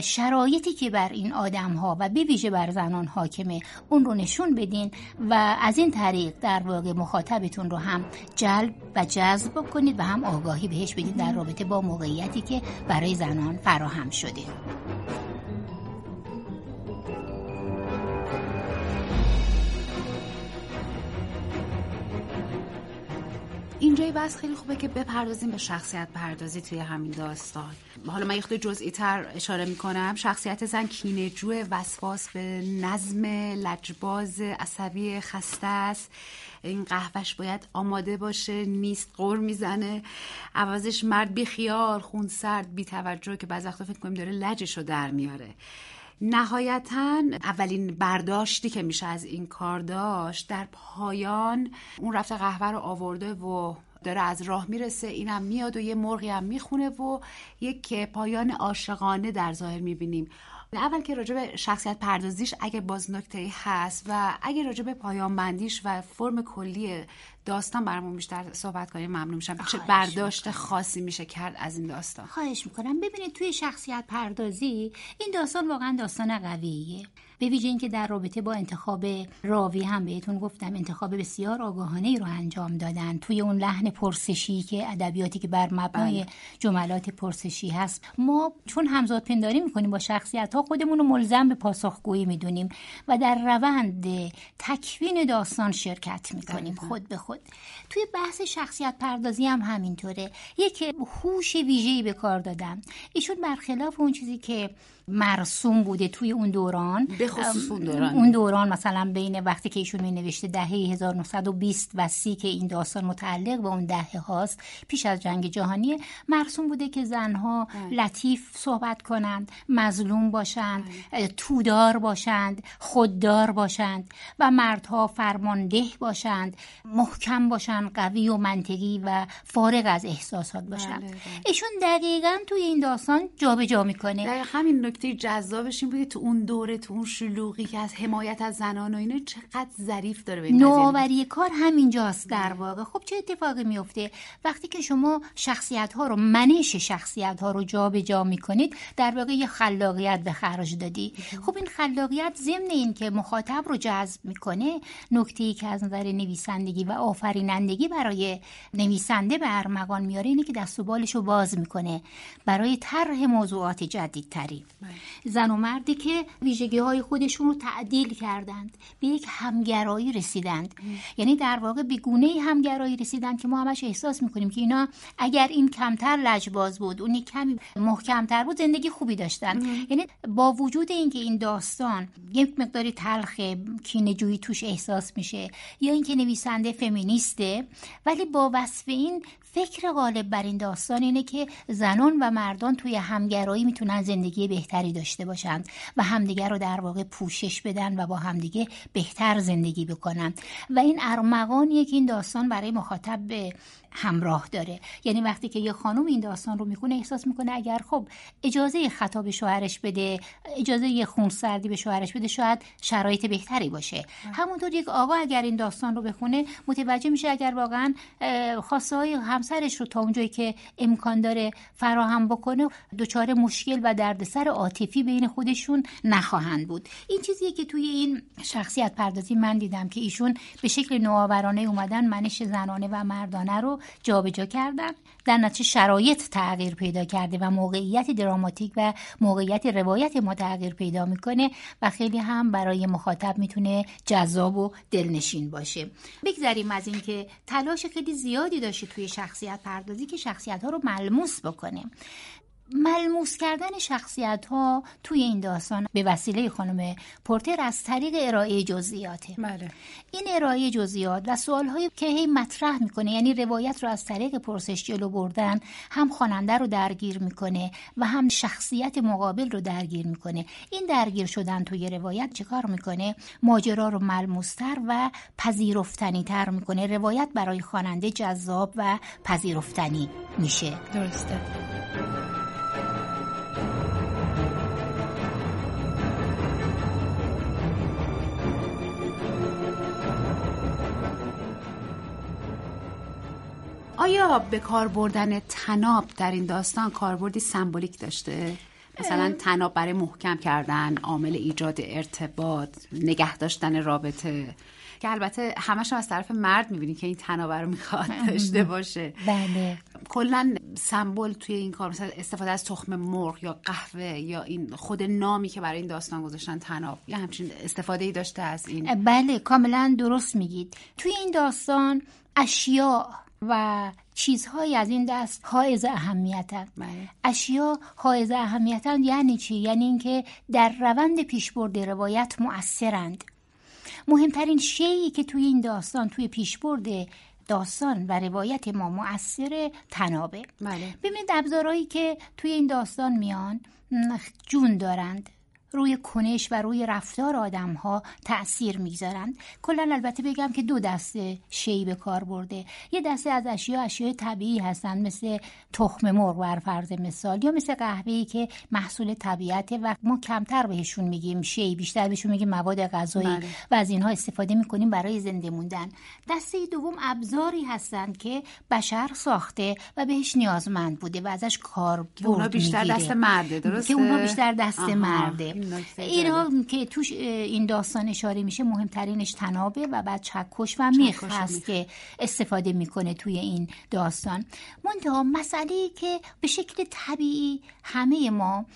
شرایطی که بر این آدم ها و به ویژه بر زنان حاکمه اون رو نشون بدین و از این طریق در واقع مخاطبتون رو هم جلب و جذب کنید و هم آگاهی بهش بدید در رابطه با موقعیتی که برای زنان فراهم شده. اینجای بس خیلی خوبه که بپردازیم به شخصیت پردازی توی همین داستان. حالا من یه جزئی تر اشاره می‌کنم. شخصیت زن جو وسواس به نظم لجباز عصبی خسته است. این قهوهش باید آماده باشه نیست قور می‌زنه. عوضش مرد بیخیال خون سرد بی توجه که بعض وقتا فکر کنیم داره لجش رو در میاره. نهایتا اولین برداشتی که میشه از این کار داشت در پایان اون رفته قهوه رو آورده و داره از راه می‌رسه اینم میاد و یه مرغی هم می‌خونه و یک پایان عاشقانه در ظاهر می‌بینیم. اول که راجع به شخصیت پردازیش اگه باز نکته هست و اگه راجع به پایان بندیش و فرم کلی داستان برامون بیشتر صحبت کنیم ممنون میشم. چه برداشت خاصی میشه کرد از این داستان؟ خواهش می‌کنم. ببینید توی شخصیت پردازی این داستان واقعا داستان قویه. به ویژه اینکه در رابطه با انتخاب راوی هم بهتون گفتم انتخاب بسیار آگاهانه ای رو انجام دادن. توی اون لحن پرسشی که ادبیاتی که بر مبنای بله. جملات پرسشی هست ما چون همزاد پنداری می‌کنیم با شخصیت ها خودمون رو ملزم به پاسخگویی می‌دونیم و در روند تکوین داستان شرکت می‌کنیم. خود به خود. توی بحث شخصیت پردازی هم همینطوره. یک هوش ویژه‌ای به کار دادم. ایشون برخلاف اون چیزی که مرسوم بوده توی اون دوران. به خصوص اون دوران. اون دوران مثلا بین وقتی که ایشون می نوشته دهه 1920 و سی که این داستان متعلق به اون دهه هاست پیش از جنگ جهانی مرسوم بوده که زنها بله. لطیف صحبت کنند مظلوم باشند بله. تودار باشند خوددار باشند و مردها فرمانده باشند محکم باشند قوی و منطقی و فارغ از احساسات باشند. بله ایشون دقیقا توی این داستان جابجا جا می‌کنه همین نکته جذابش این بود تو اون دوره تو اون شلوغی که از حمایت از زنان و اینو چقدر ظریف داره نوآوری کار همینجاست در واقع. خب چه اتفاقی میفته وقتی که شما شخصیت ها رو منش شخصیت ها رو جابجا جا می‌کنید در واقع یه خلاقیت به خرج دادی. خب این خلاقیت ضمن این که مخاطب رو جذب می‌کنه نکته ای که از نظر نویسندگی و آفرینندگی برای نویسنده به ارمغان میاره اینه که دست و بالش رو باز می‌کنه برای طرح موضوعات جدیدتری. زن و مردی که ویژگی های خودشون رو تعدیل کردند به یک همگرایی رسیدند. یعنی در واقع به گونه همگرایی رسیدند که ما همش احساس می‌کنیم که اینا اگر این کمتر لجباز بود اونی کمی محکمتر بود زندگی خوبی داشتن. یعنی با وجود اینکه این داستان یک مقداری تلخ کینجویی توش احساس میشه یا اینکه نویسنده فمینیسته ولی با وصف این فکر غالب بر این داستان اینه که زنان و مردان توی همگرایی می‌تونن زندگی بهتر بهتری داشته باشند و همدیگر رو در واقع پوشش بدن و با همدیگه بهتر زندگی بکنن. و این ارمغانیه که این داستان برای مخاطب به همراه داره. یعنی وقتی که یه خانم این داستان رو می‌کنه احساس می‌کنه اگر خب اجازه خطا به شوهرش بده اجازه یه خونسردی به شوهرش بده شاید شرایط بهتری باشه. همونطور یک آقا اگر این داستان رو بخونه متوجه میشه اگر واقعا خواسته های همسرش رو تا اونجایی که امکان داره فراهم بکنه دچار مشکل و دردسر عاطفی بین خودشون نخواهند بود. این چیزیه که توی این شخصیت پردازی من دیدم که ایشون به شکل نوآورانه اومدن منش زنانه و مردانه رو جابجا کردن. در نتیجه شرایط تغییر پیدا کرده و موقعیت دراماتیک و موقعیت روایت ما تغییر پیدا می‌کنه و خیلی هم برای مخاطب می‌تونه جذاب و دلنشین باشه. بگذریم از اینکه تلاش خیلی زیادی داشته توی شخصیت پردازی که شخصیت ها رو ملموس بکنه. ملموس کردن شخصیت ها توی این داستان به وسیله خانم پورتر از طریق ارائه جزئیاته. بله. این ارائه جزئیات و سوال هایی که هی مطرح می‌کنه یعنی روایت رو از طریق پرسش جلو بردن هم خواننده رو درگیر می‌کنه و هم شخصیت مقابل رو درگیر می‌کنه. این درگیر شدن توی روایت چیکار می‌کنه؟ ماجرا رو ملموستر و پذیرفتنی تر می‌کنه. روایت برای خواننده جذاب و پذیرفتنی میشه. درسته. آیا به کار بردن تناب در این داستان کاربردی سمبولیک داشته؟ مثلا تناب برای محکم کردن عامل ایجاد ارتباط نگه داشتن رابطه. که البته همش از طرف مرد می‌بینی که این تنابه رو می‌خواد داشته باشه. بله. کلا سمبل توی این کار مثلا استفاده از تخم مرغ یا قهوه یا این خود نامی که برای این داستان گذاشتن تناب یا همچین استفاده ای داشته از این؟ بله کاملا درست میگید. توی این داستان اشیاء و چیزهایی از این دست حائز اهمیتن بله. اشیا حائز اهمیتن یعنی چی؟ یعنی اینکه در روند پیشبرد روایت مؤثرند. مهمترین شیعی که توی این داستان توی پیشبرد داستان و روایت ما مؤثر تنابه. بله. ببینید ابزارهایی که توی این داستان میان جون دارند. روی کنش و روی رفتار آدم ها تأثیر می‌گذارند. کلا البته بگم که دو دسته شی به کار برده. یه دسته از اشیا اشیاء طبیعی هستند مثل تخم مرغ بر فرض مثال یا مثل قهوه‌ای که محصول طبیعته و ما کمتر بهشون میگیم شی بیشتر بهشون میگیم مواد غذایی بله. و از اینها استفاده می‌کنیم برای زنده موندن. دسته دوم ابزاری هستند که بشر ساخته و بهش نیازمند بوده و ازش کار بیشتر می‌گیره. دست مرده درسته؟ که اونا بیشتر دست آها، مرده. اینها جالب. که توش این داستان اشاره میشه مهمترینش تنابه و بعد چکش و میخ هست. که استفاده می‌کنه توی این داستان منتها مسئله که به شکل طبیعی همه ما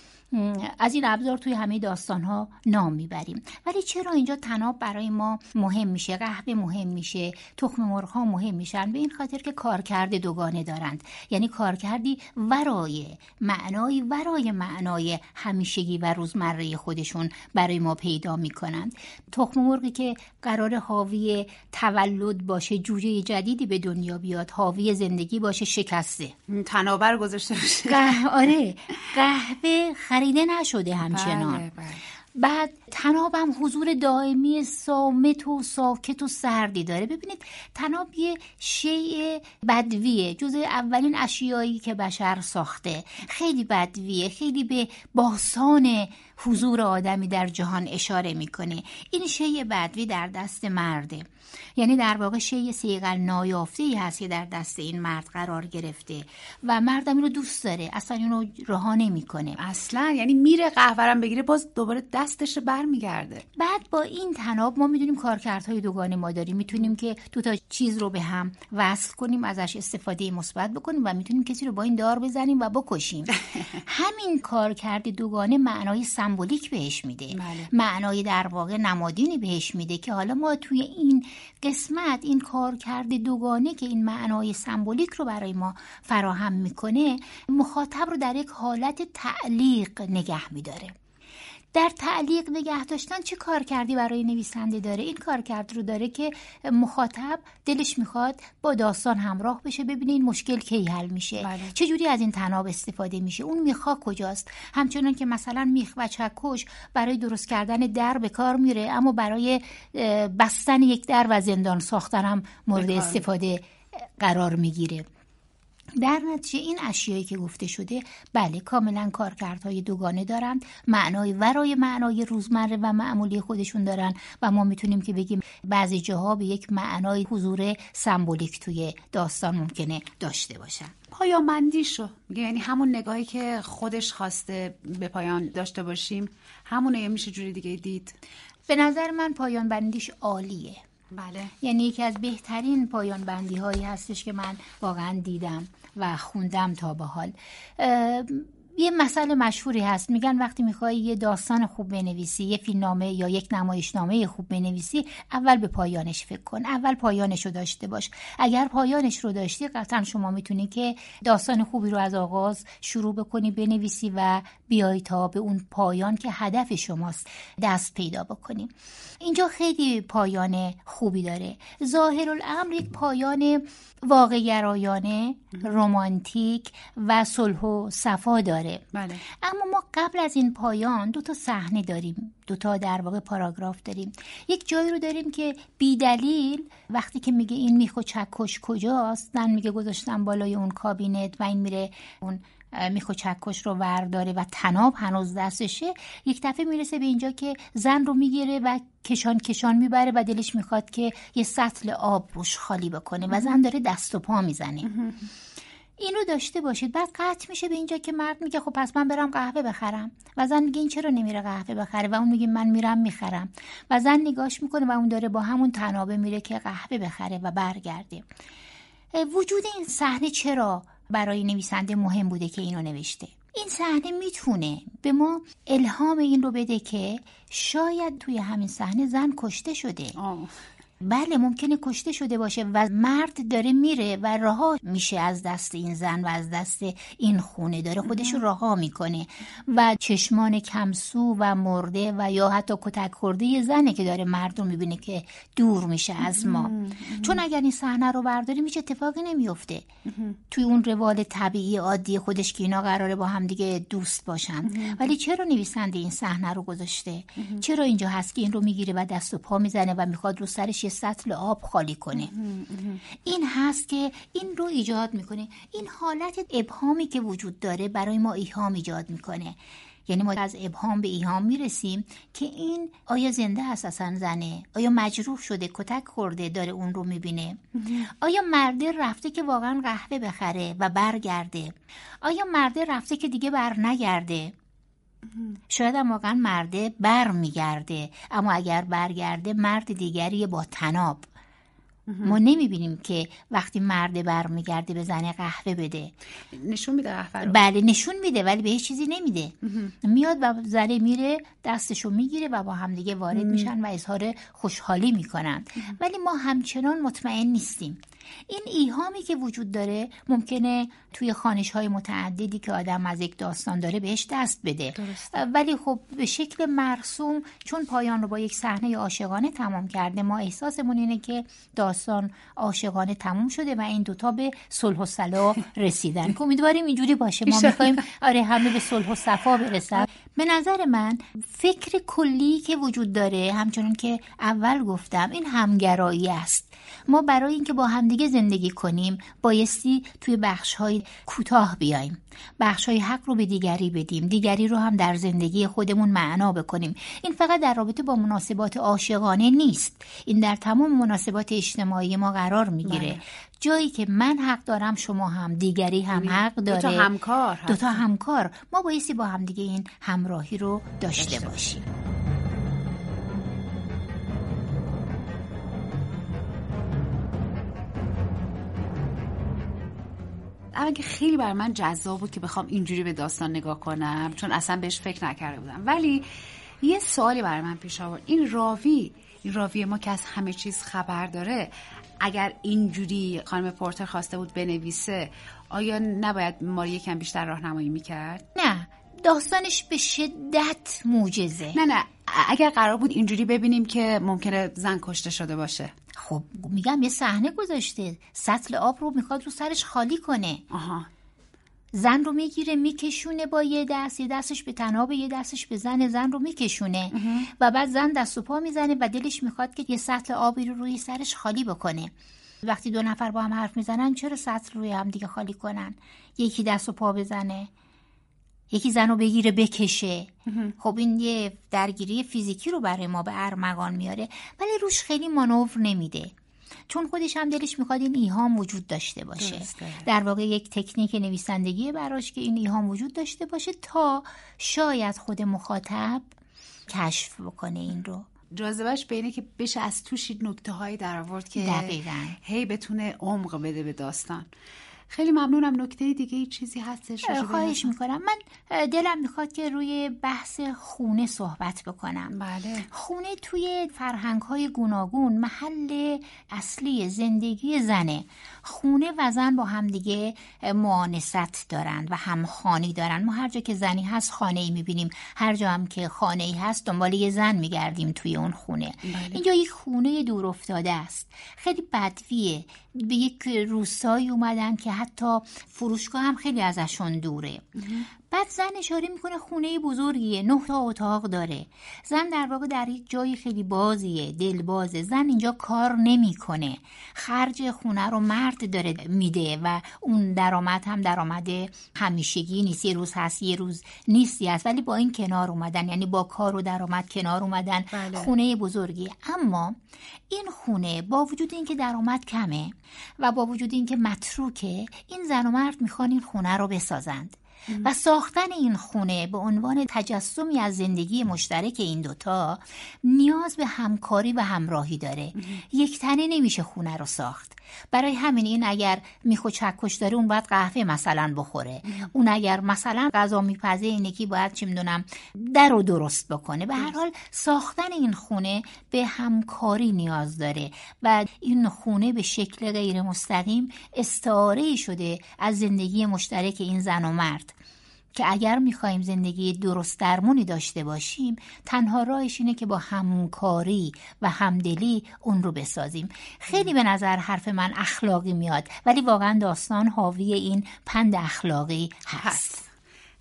از این ابزار توی همه داستان ها نام می‌بریم. ولی چرا اینجا تناب برای ما مهم میشه؟ قهوه مهم میشه؟ تخم مرغ ها مهم میشن؟ به این خاطر که کارکرد دوگانه دارند. یعنی کارکردی ورای معنایی ورای معنای همیشگی و روزمره خودشون برای ما پیدا می‌کنند. تخم مرغی که قرار حاوی تولد باشه جوجه جدیدی به دنیا بیاد حاوی زندگی باشه شکسته. تنابه رو گذاشته باشه. آره. قهوه خریده نشده همچنان. بله، بله. بعد تنابم حضور دائمی سامت و ساکت و سردی داره. ببینید تناب یه شیء بدویه جز اولین اشیایی که بشر ساخته. خیلی بدویه خیلی به باسان حضور آدمی در جهان اشاره می‌کنه. این شیء بدوی در دست مرده. یعنی در واقع شیء سیقل نایافته ای هست که در دست این مرد قرار گرفته و مردم اینو دوست داره. اصلا اینو رها نمی‌کنه. اصلا یعنی میره قهوه‌رم بگیره باز دوباره دستش برمیگرده. بعد با این تناب ما می‌دونیم کارکردهای دوگانه ما داریم. می‌تونیم که دو تا چیز رو به هم وصل کنیم ازش استفاده مثبت بکنیم و می‌تونیم کسی رو با این دار بزنیم و بکشیم. همین کارکرد دوگانه معنای سمبولیک بهش میده بله. معنای در واقع نمادینی بهش میده که حالا ما توی این قسمت این کارکرد دوگانه که این معنای سمبولیک رو برای ما فراهم می‌کنه مخاطب رو در یک حالت تعلیق نگه میداره در تعلیق نگه داشتن چه کار کردی برای نویسنده داره؟ این کار کرد رو داره که مخاطب دلش می‌خواد با داستان همراه بشه ببینه این مشکل کی حل میشه. بله. چه جوری از این تناب استفاده میشه؟ اون میخا کجاست؟ همچنان که مثلا میخ و چکش برای درست کردن در به کار میره اما برای بستن یک در و زندان ساختن هم مورد کار استفاده قرار می‌گیره. در نتیجه این اشیایی که گفته شده بله کاملا کارکردهای دوگانه دارند معنای ورای معنای روزمره و معمولی خودشون دارن و ما می‌تونیم که بگیم بعضی جاها به یک معنای حضور سمبولیک توی داستان ممکنه داشته باشن. پایامندیشو میگه یعنی همون نگاهی که خودش خواسته به پایان داشته باشیم همونه یا میشه جوری دیگه دید. به نظر من پایان بندیش عالیه. بله. یعنی یکی از بهترین پایان بندی هایی هستش که من واقعا دیدم. و خوندم تا به حال. یه مسئله مشهوری هست. میگن وقتی می‌خوای یه داستان خوب بنویسی یه فیلمنامه یا یک نمایشنامه خوب بنویسی اول به پایانش فکر کن. اول پایانش رو داشته باش. اگر پایانش رو داشتی قطعا شما می‌تونی که داستان خوبی رو از آغاز شروع بکنی بنویسی و بیای تا به اون پایان که هدف شماست دست پیدا بکنی. اینجا خیلی پایان خوبی داره. ظاهر الامر یک پایان واقع گرایانه رمانتیک و صلح و صفا داره. بله. اما ما قبل از این پایان دو تا صحنه داریم. دو تا در واقع پاراگراف داریم. یک جایی رو داریم که بی دلیل وقتی که میگه این میخ و چکش کجاست زن میگه گذاشتم بالای اون کابینت و این میره اون اه، میخ و چکش رو ورداره و تناب هنوز دستشه. یک دفعه می‌رسه به اینجا که زن رو می‌گیره و کشان کشان می‌بره و دلش می‌خواد که یه سطل آب روش خالی بکنه و زن داره دست و پا می‌زنه. این رو داشته باشید. بعد قطع میشه به اینجا که مرد میگه خب پس من برم قهوه بخرم. و زن میگه این چرا نمیره قهوه بخره؟ و اون میگه من میرم می‌خرم. و زن نگاش می‌کنه و اون داره با همون تنابه میره که قهوه بخره و برگرده. وجود این صحنه چرا برای نویسنده مهم بوده که اینو نوشته؟ این صحنه می‌تونه به ما الهام این رو بده که شاید توی همین صحنه زن کشته شده. بله ممکنه کشته شده باشه و مرد داره میره و رها میشه از دست این زن و از دست این خونه داره خودش رو رها می‌کنه و چشمان کمسو و مرده و یا حتی کتک خورده یه زنه که داره مرد رو می‌بینه که دور میشه از ما. چون اگر این صحنه رو برداریم هیچ اتفاقی نمیفته توی اون روال طبیعی عادی خودش که اینا قراره با هم دیگه دوست باشن. ولی چرا نویسنده این صحنه رو گذاشته؟ چرا اینجا هست که این رو می‌گیره و دست و پا می‌زنه و می‌خواد رو سرش یه سطل آب خالی کنه. این هست که این رو ایجاد می‌کنه. این حالت ابهامی که وجود داره برای ما ایهام ایجاد می‌کنه. یعنی ما از ابهام به ایهام می‌رسیم که این آیا زنده هست اصلا زنه؟ آیا مجروح شده؟ کتک خورده داره اون رو می‌بینه. آیا مرده رفته که واقعا قهوه بخره و برگرده؟ آیا مرده رفته که دیگه بر نگرده شاید هم واقعا مرده بر میگرده اما اگر برگرده مرد دیگری با تناب ما نمی‌بینیم که وقتی مرد برمیگرده به زن قهوه بده. نشون میده قهوه رو بله نشون میده ولی بهش چیزی نمیده. میاد و زنه میره دستشو می‌گیره و با همدیگه وارد میشن و اظهار خوشحالی می‌کنن. ولی ما همچنان مطمئن نیستیم. این ایهامی که وجود داره ممکنه توی خانش های متعددی که آدم از یک داستان داره بهش دست بده. درسته. ولی خب به شکل مرسوم چون پایان رو با یک صحنه عاشقانه تمام کرده ما احساسمون اینه که داستان عاشقانه تموم شده و این دوتا به صلح و صلاح رسیدن. که امیدواریم اینجوری باشه. ما. می‌خوایم آره همه به صلح و صفا برسن. به نظر من فکر کلی که وجود داره همچنان که اول گفتم این همگرایی است. ما برای اینکه با همدیگه زندگی کنیم بایستی توی بخش های کوتاه بیایم. بخش های حق رو به دیگری بدیم. دیگری رو هم در زندگی خودمون معنا بکنیم. این فقط در رابطه با مناسبات عاشقانه نیست. این در تمام مناسبات اجتماعی ما قرار می‌گیره. بله. جایی که من حق دارم شما هم. دیگری هم حق داره. دوتا همکار هست. دوتا همکار. ما بایستی با همدیگه این همراهی رو داشته باشیم. که خیلی بر من جذاب بود که بخوام اینجوری به داستان نگاه کنم چون اصلا بهش فکر نکرده بودم. ولی یه سوالی برای من پیش آورد. این راوی این راوی ما که از همه چیز خبر داره اگر اینجوری خانم پورتر خواسته بود بنویسه آیا نباید ما رو یکم بیشتر راهنمایی می‌کرد؟ نه داستانش به شدت موجزه نه نه. اگر قرار بود اینجوری ببینیم که ممکنه زن کشته شده باشه. خب میگم یه صحنه گذاشته. سطل آب رو می‌خواد رو سرش خالی کنه. آها. زن رو می‌گیره میکشونه با یه دست. یه دستش به تنها به یه دستش به زن. زن رو میکشونه. و بعد زن دست و پا می‌زنه و دلش می‌خواد که یه سطل آبی رو روی سرش خالی بکنه. وقتی دو نفر با هم حرف می‌زنن چرا سطل روی هم دیگه خالی کنن؟ یکی دست و پا بزنه. یکی زن رو بگیره بکشه. خب این یه درگیری فیزیکی رو برای ما به ارمغان میاره ولی روش خیلی مانور نمیده. چون خودش هم دلش می‌خواد این ایهام وجود داشته باشه. درسته. در واقع یک تکنیک نویسندگی براش که این ایهام وجود داشته باشه تا شاید خود مخاطب کشف بکنه این رو. جاذبش به اینه که بشه از توش نکته هایی در آورد که دقیقاً. هی بتونه عمق بده به داستان. خیلی ممنونم. نکته دیگه ای چیزی هستش خواهش؟ می‌کنم. من دلم می‌خواد که روی بحث خونه صحبت بکنم. بله. خونه توی فرهنگ های گوناگون محل اصلی زندگی زنه. خونه و زن با همدیگه معانست دارند و همخانی دارند. ما هر جا که زنی هست خانه ای می‌بینیم. هر جا هم که خانه ای هست دنبال یه زن میگردیم توی اون خونه. اینجا یک خونه دور افتاده است. خیلی بدویه. به یک روستایی اومدن که حتی فروشگاه هم خیلی ازشون دوره. بعد زن اشاره می‌کنه خونه بزرگیه نه تا اتاق داره. زن در واقع در یک جایی خیلی بازیه دلبازه. زن اینجا کار نمی‌کنه. خرج خونه رو مرد داره میده و اون درآمد هم درآمد همیشگی نیست. یه روز هست یه روز نیستی هست. ولی با این کنار اومدن یعنی با کار و درآمد کنار اومدن بله. خونه بزرگی اما این خونه با وجود اینکه درآمد کمه و با وجود اینکه متروکه این زن و مرد می‌خوان این خونه رو بسازند. و ساختن این خونه به عنوان تجسمی از زندگی مشترک این دوتا نیاز به همکاری و همراهی داره. یک تنه نمیشه خونه رو ساخت. برای همین این اگر میخو چکش داره اون باید قهوه مثلا بخوره. اون اگر مثلا غذا میپزه این یکی باید چی می‌دونم در رو درست بکنه. به هر حال ساختن این خونه به همکاری نیاز داره و این خونه به شکل غیر مستقیم استعاره شده از زندگی مشترک این زن و مرد. که اگر می‌خواهیم زندگی درست درمونی داشته باشیم تنها راهش اینه که با همکاری و همدلی اون رو بسازیم. خیلی به نظر حرف من اخلاقی میاد ولی واقعا داستان حاوی این پند اخلاقی هست. هست.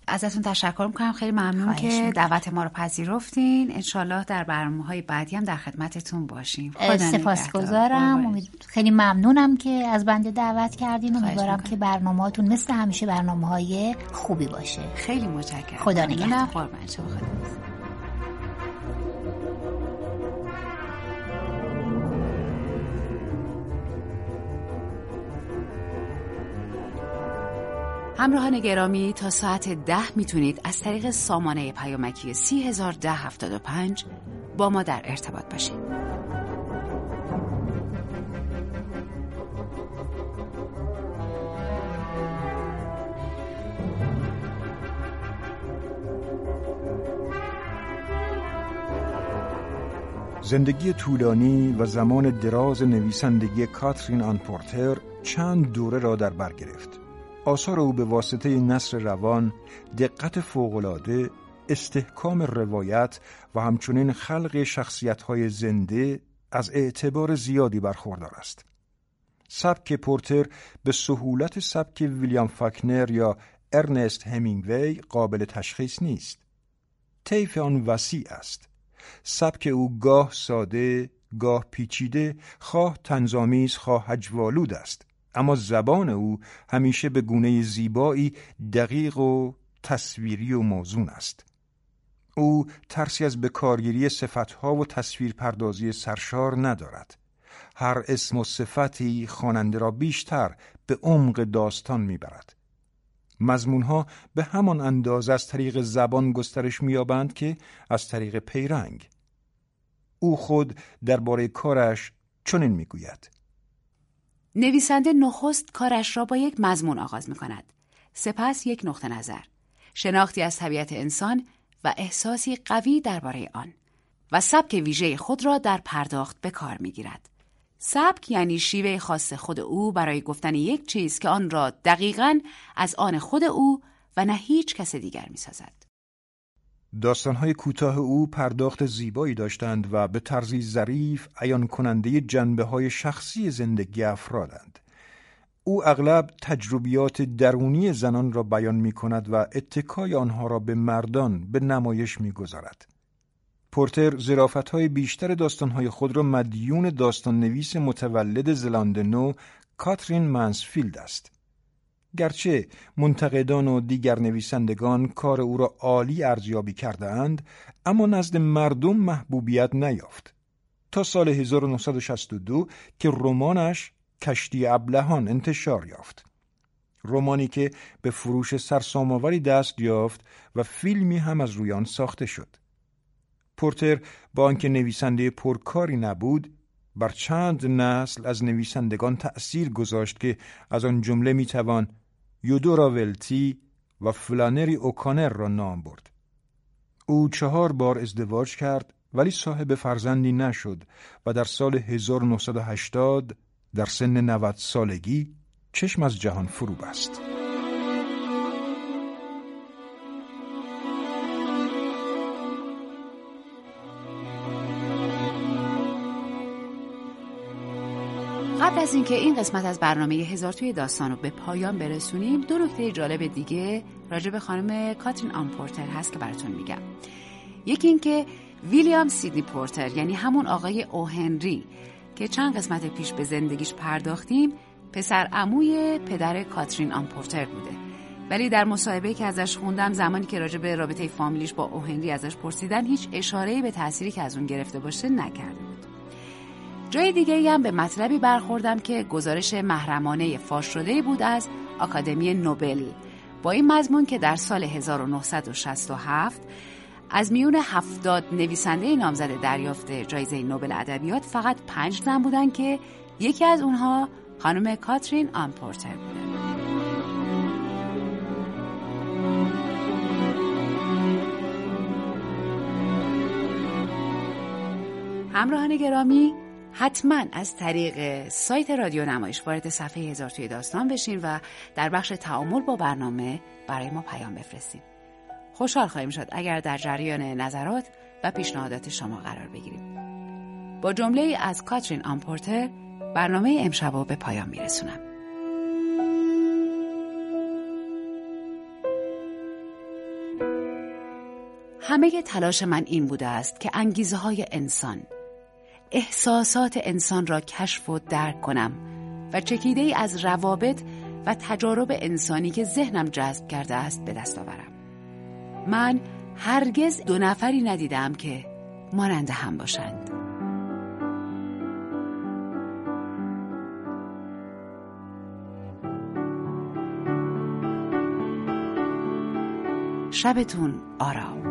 ازتون تشکر می‌کنم خیلی ممنون که می‌کنم. دعوت ما رو پذیرفتین انشالله در برنامه های بعدی هم در خدمتتون باشیم. سپاسگزارم خیلی ممنونم که از بنده دعوت کردین امیدوارم. که برنامهاتون مثل همیشه برنامه های خوبی باشه خیلی متشکرم خدا. نگهدار. همراهان گرامی تا ساعت ده می‌تونید از طریق سامانه پیامکی 301075 با ما در ارتباط باشید. زندگی طولانی و زمان دراز نویسندگی کاترین آنپورتر چند دوره را در بر گرفت. آثار او به واسطه نصر روان، دقت فوق‌العاده، استحکام روایت و همچنین خلق شخصیت‌های زنده از اعتبار زیادی برخوردار است. سبک پورتر به سهولت سبک ویلیام فاکنر یا ارنست همینگوی قابل تشخیص نیست. طیف آن وسیع است. سبک او گاه ساده، گاه پیچیده، خواه تنظامیز، خواه هجوالود است. اما زبان او همیشه به گونه زیبایی دقیق و تصویری و موزون است. او ترسی از بکارگیری صفتها و تصویر پردازی سرشار ندارد. هر اسم و صفتی خواننده را بیشتر به عمق داستان می‌برد. مضمونها به همان اندازه از طریق زبان گسترش می‌یابند که از طریق پیرنگ. او خود درباره کارش چنین می‌گوید: نویسنده نخست کارش را با یک مضمون آغاز می کند. سپس یک نقطه نظر. شناختی از طبیعت انسان و احساسی قوی درباره آن و سبک ویژه خود را در پرداخت به کار می گیرد. سبک یعنی شیوه خاص خود او برای گفتن یک چیز که آن را دقیقاً از آن خود او و نه هیچ کس دیگر می سازد. داستانهای کوتاه او پرداخت زیبایی داشتند و به طرزی ظریف عیان کننده جنبه های شخصی زندگی افرادند. او اغلب تجربیات درونی زنان را بیان می کند و اتکای آنها را به مردان به نمایش می گذارد. پورتر زرافت های بیشتر داستان های خود را مدیون داستان نویس متولد زلاند نو کاترین منسفیلد است. گرچه منتقدان و دیگر نویسندگان کار او را عالی ارزیابی کرده اند اما نزد مردم محبوبیت نیافت. تا سال 1962 که رمانش کشتی ابلهان انتشار یافت. رمانی که به فروش سرسام‌آوری دست یافت و فیلمی هم از روی آن ساخته شد. پورتر با آنکه نویسنده پرکاری نبود بر چند نسل از نویسندگان تأثیر گذاشت که از آن جمله می‌توان یودورا ولتی و فلانری اوکانر را نام برد. او چهار بار ازدواج کرد ولی صاحب فرزندی نشد و در سال 1980 در سن 90 سالگی چشم از جهان فرو بست. قبل از اینکه این قسمت از برنامه هزار توی داستان رو به پایان برسونیم دو نکته جالب دیگه راجع به خانم کاترین آمپورتر هست که براتون میگم. یکی اینکه ویلیام سیدنی پورتر یعنی همون آقای اوهنری که چند قسمت پیش به زندگیش پرداختیم پسر عموی پدر کاترین آمپورتر بوده. ولی در مصاحبه که ازش خوندم زمانی که راجع به رابطه فامیلیش با اوهنری ازش پرسیدن هیچ اشاره‌ای به تأثیری که از اون گرفته باشه نکرده بود جای دیگه هم به مطلبی برخوردم که گزارش محرمانه فاش شده بود از آکادمی نوبل. با این مضمون که در سال 1967 از میون هفتاد نویسنده نامزد دریافت جایزه نوبل ادبیات فقط پنج زن بودن که یکی از اونها خانم کاترین آمپورتر بوده. همراهان گرامی حتما از طریق سایت رادیو نمایش وارد صفحه هزار توی داستان بشین و در بخش تعامل با برنامه برای ما پیام بفرستید. خوشحال خواهیم شد اگر در جریان نظرات و پیشنهادات شما قرار بگیریم. با جمله از کاترین آمپورتر برنامه امشب به پایان میرسونم. همه تلاش من این بوده است که انگیزه های انسان احساسات انسان را کشف و درک کنم و چکیده ای از روابط و تجارب انسانی که ذهنم جذب کرده است به دست آورم. من هرگز دو نفری ندیدم که مانند هم باشند. شبتون آرام.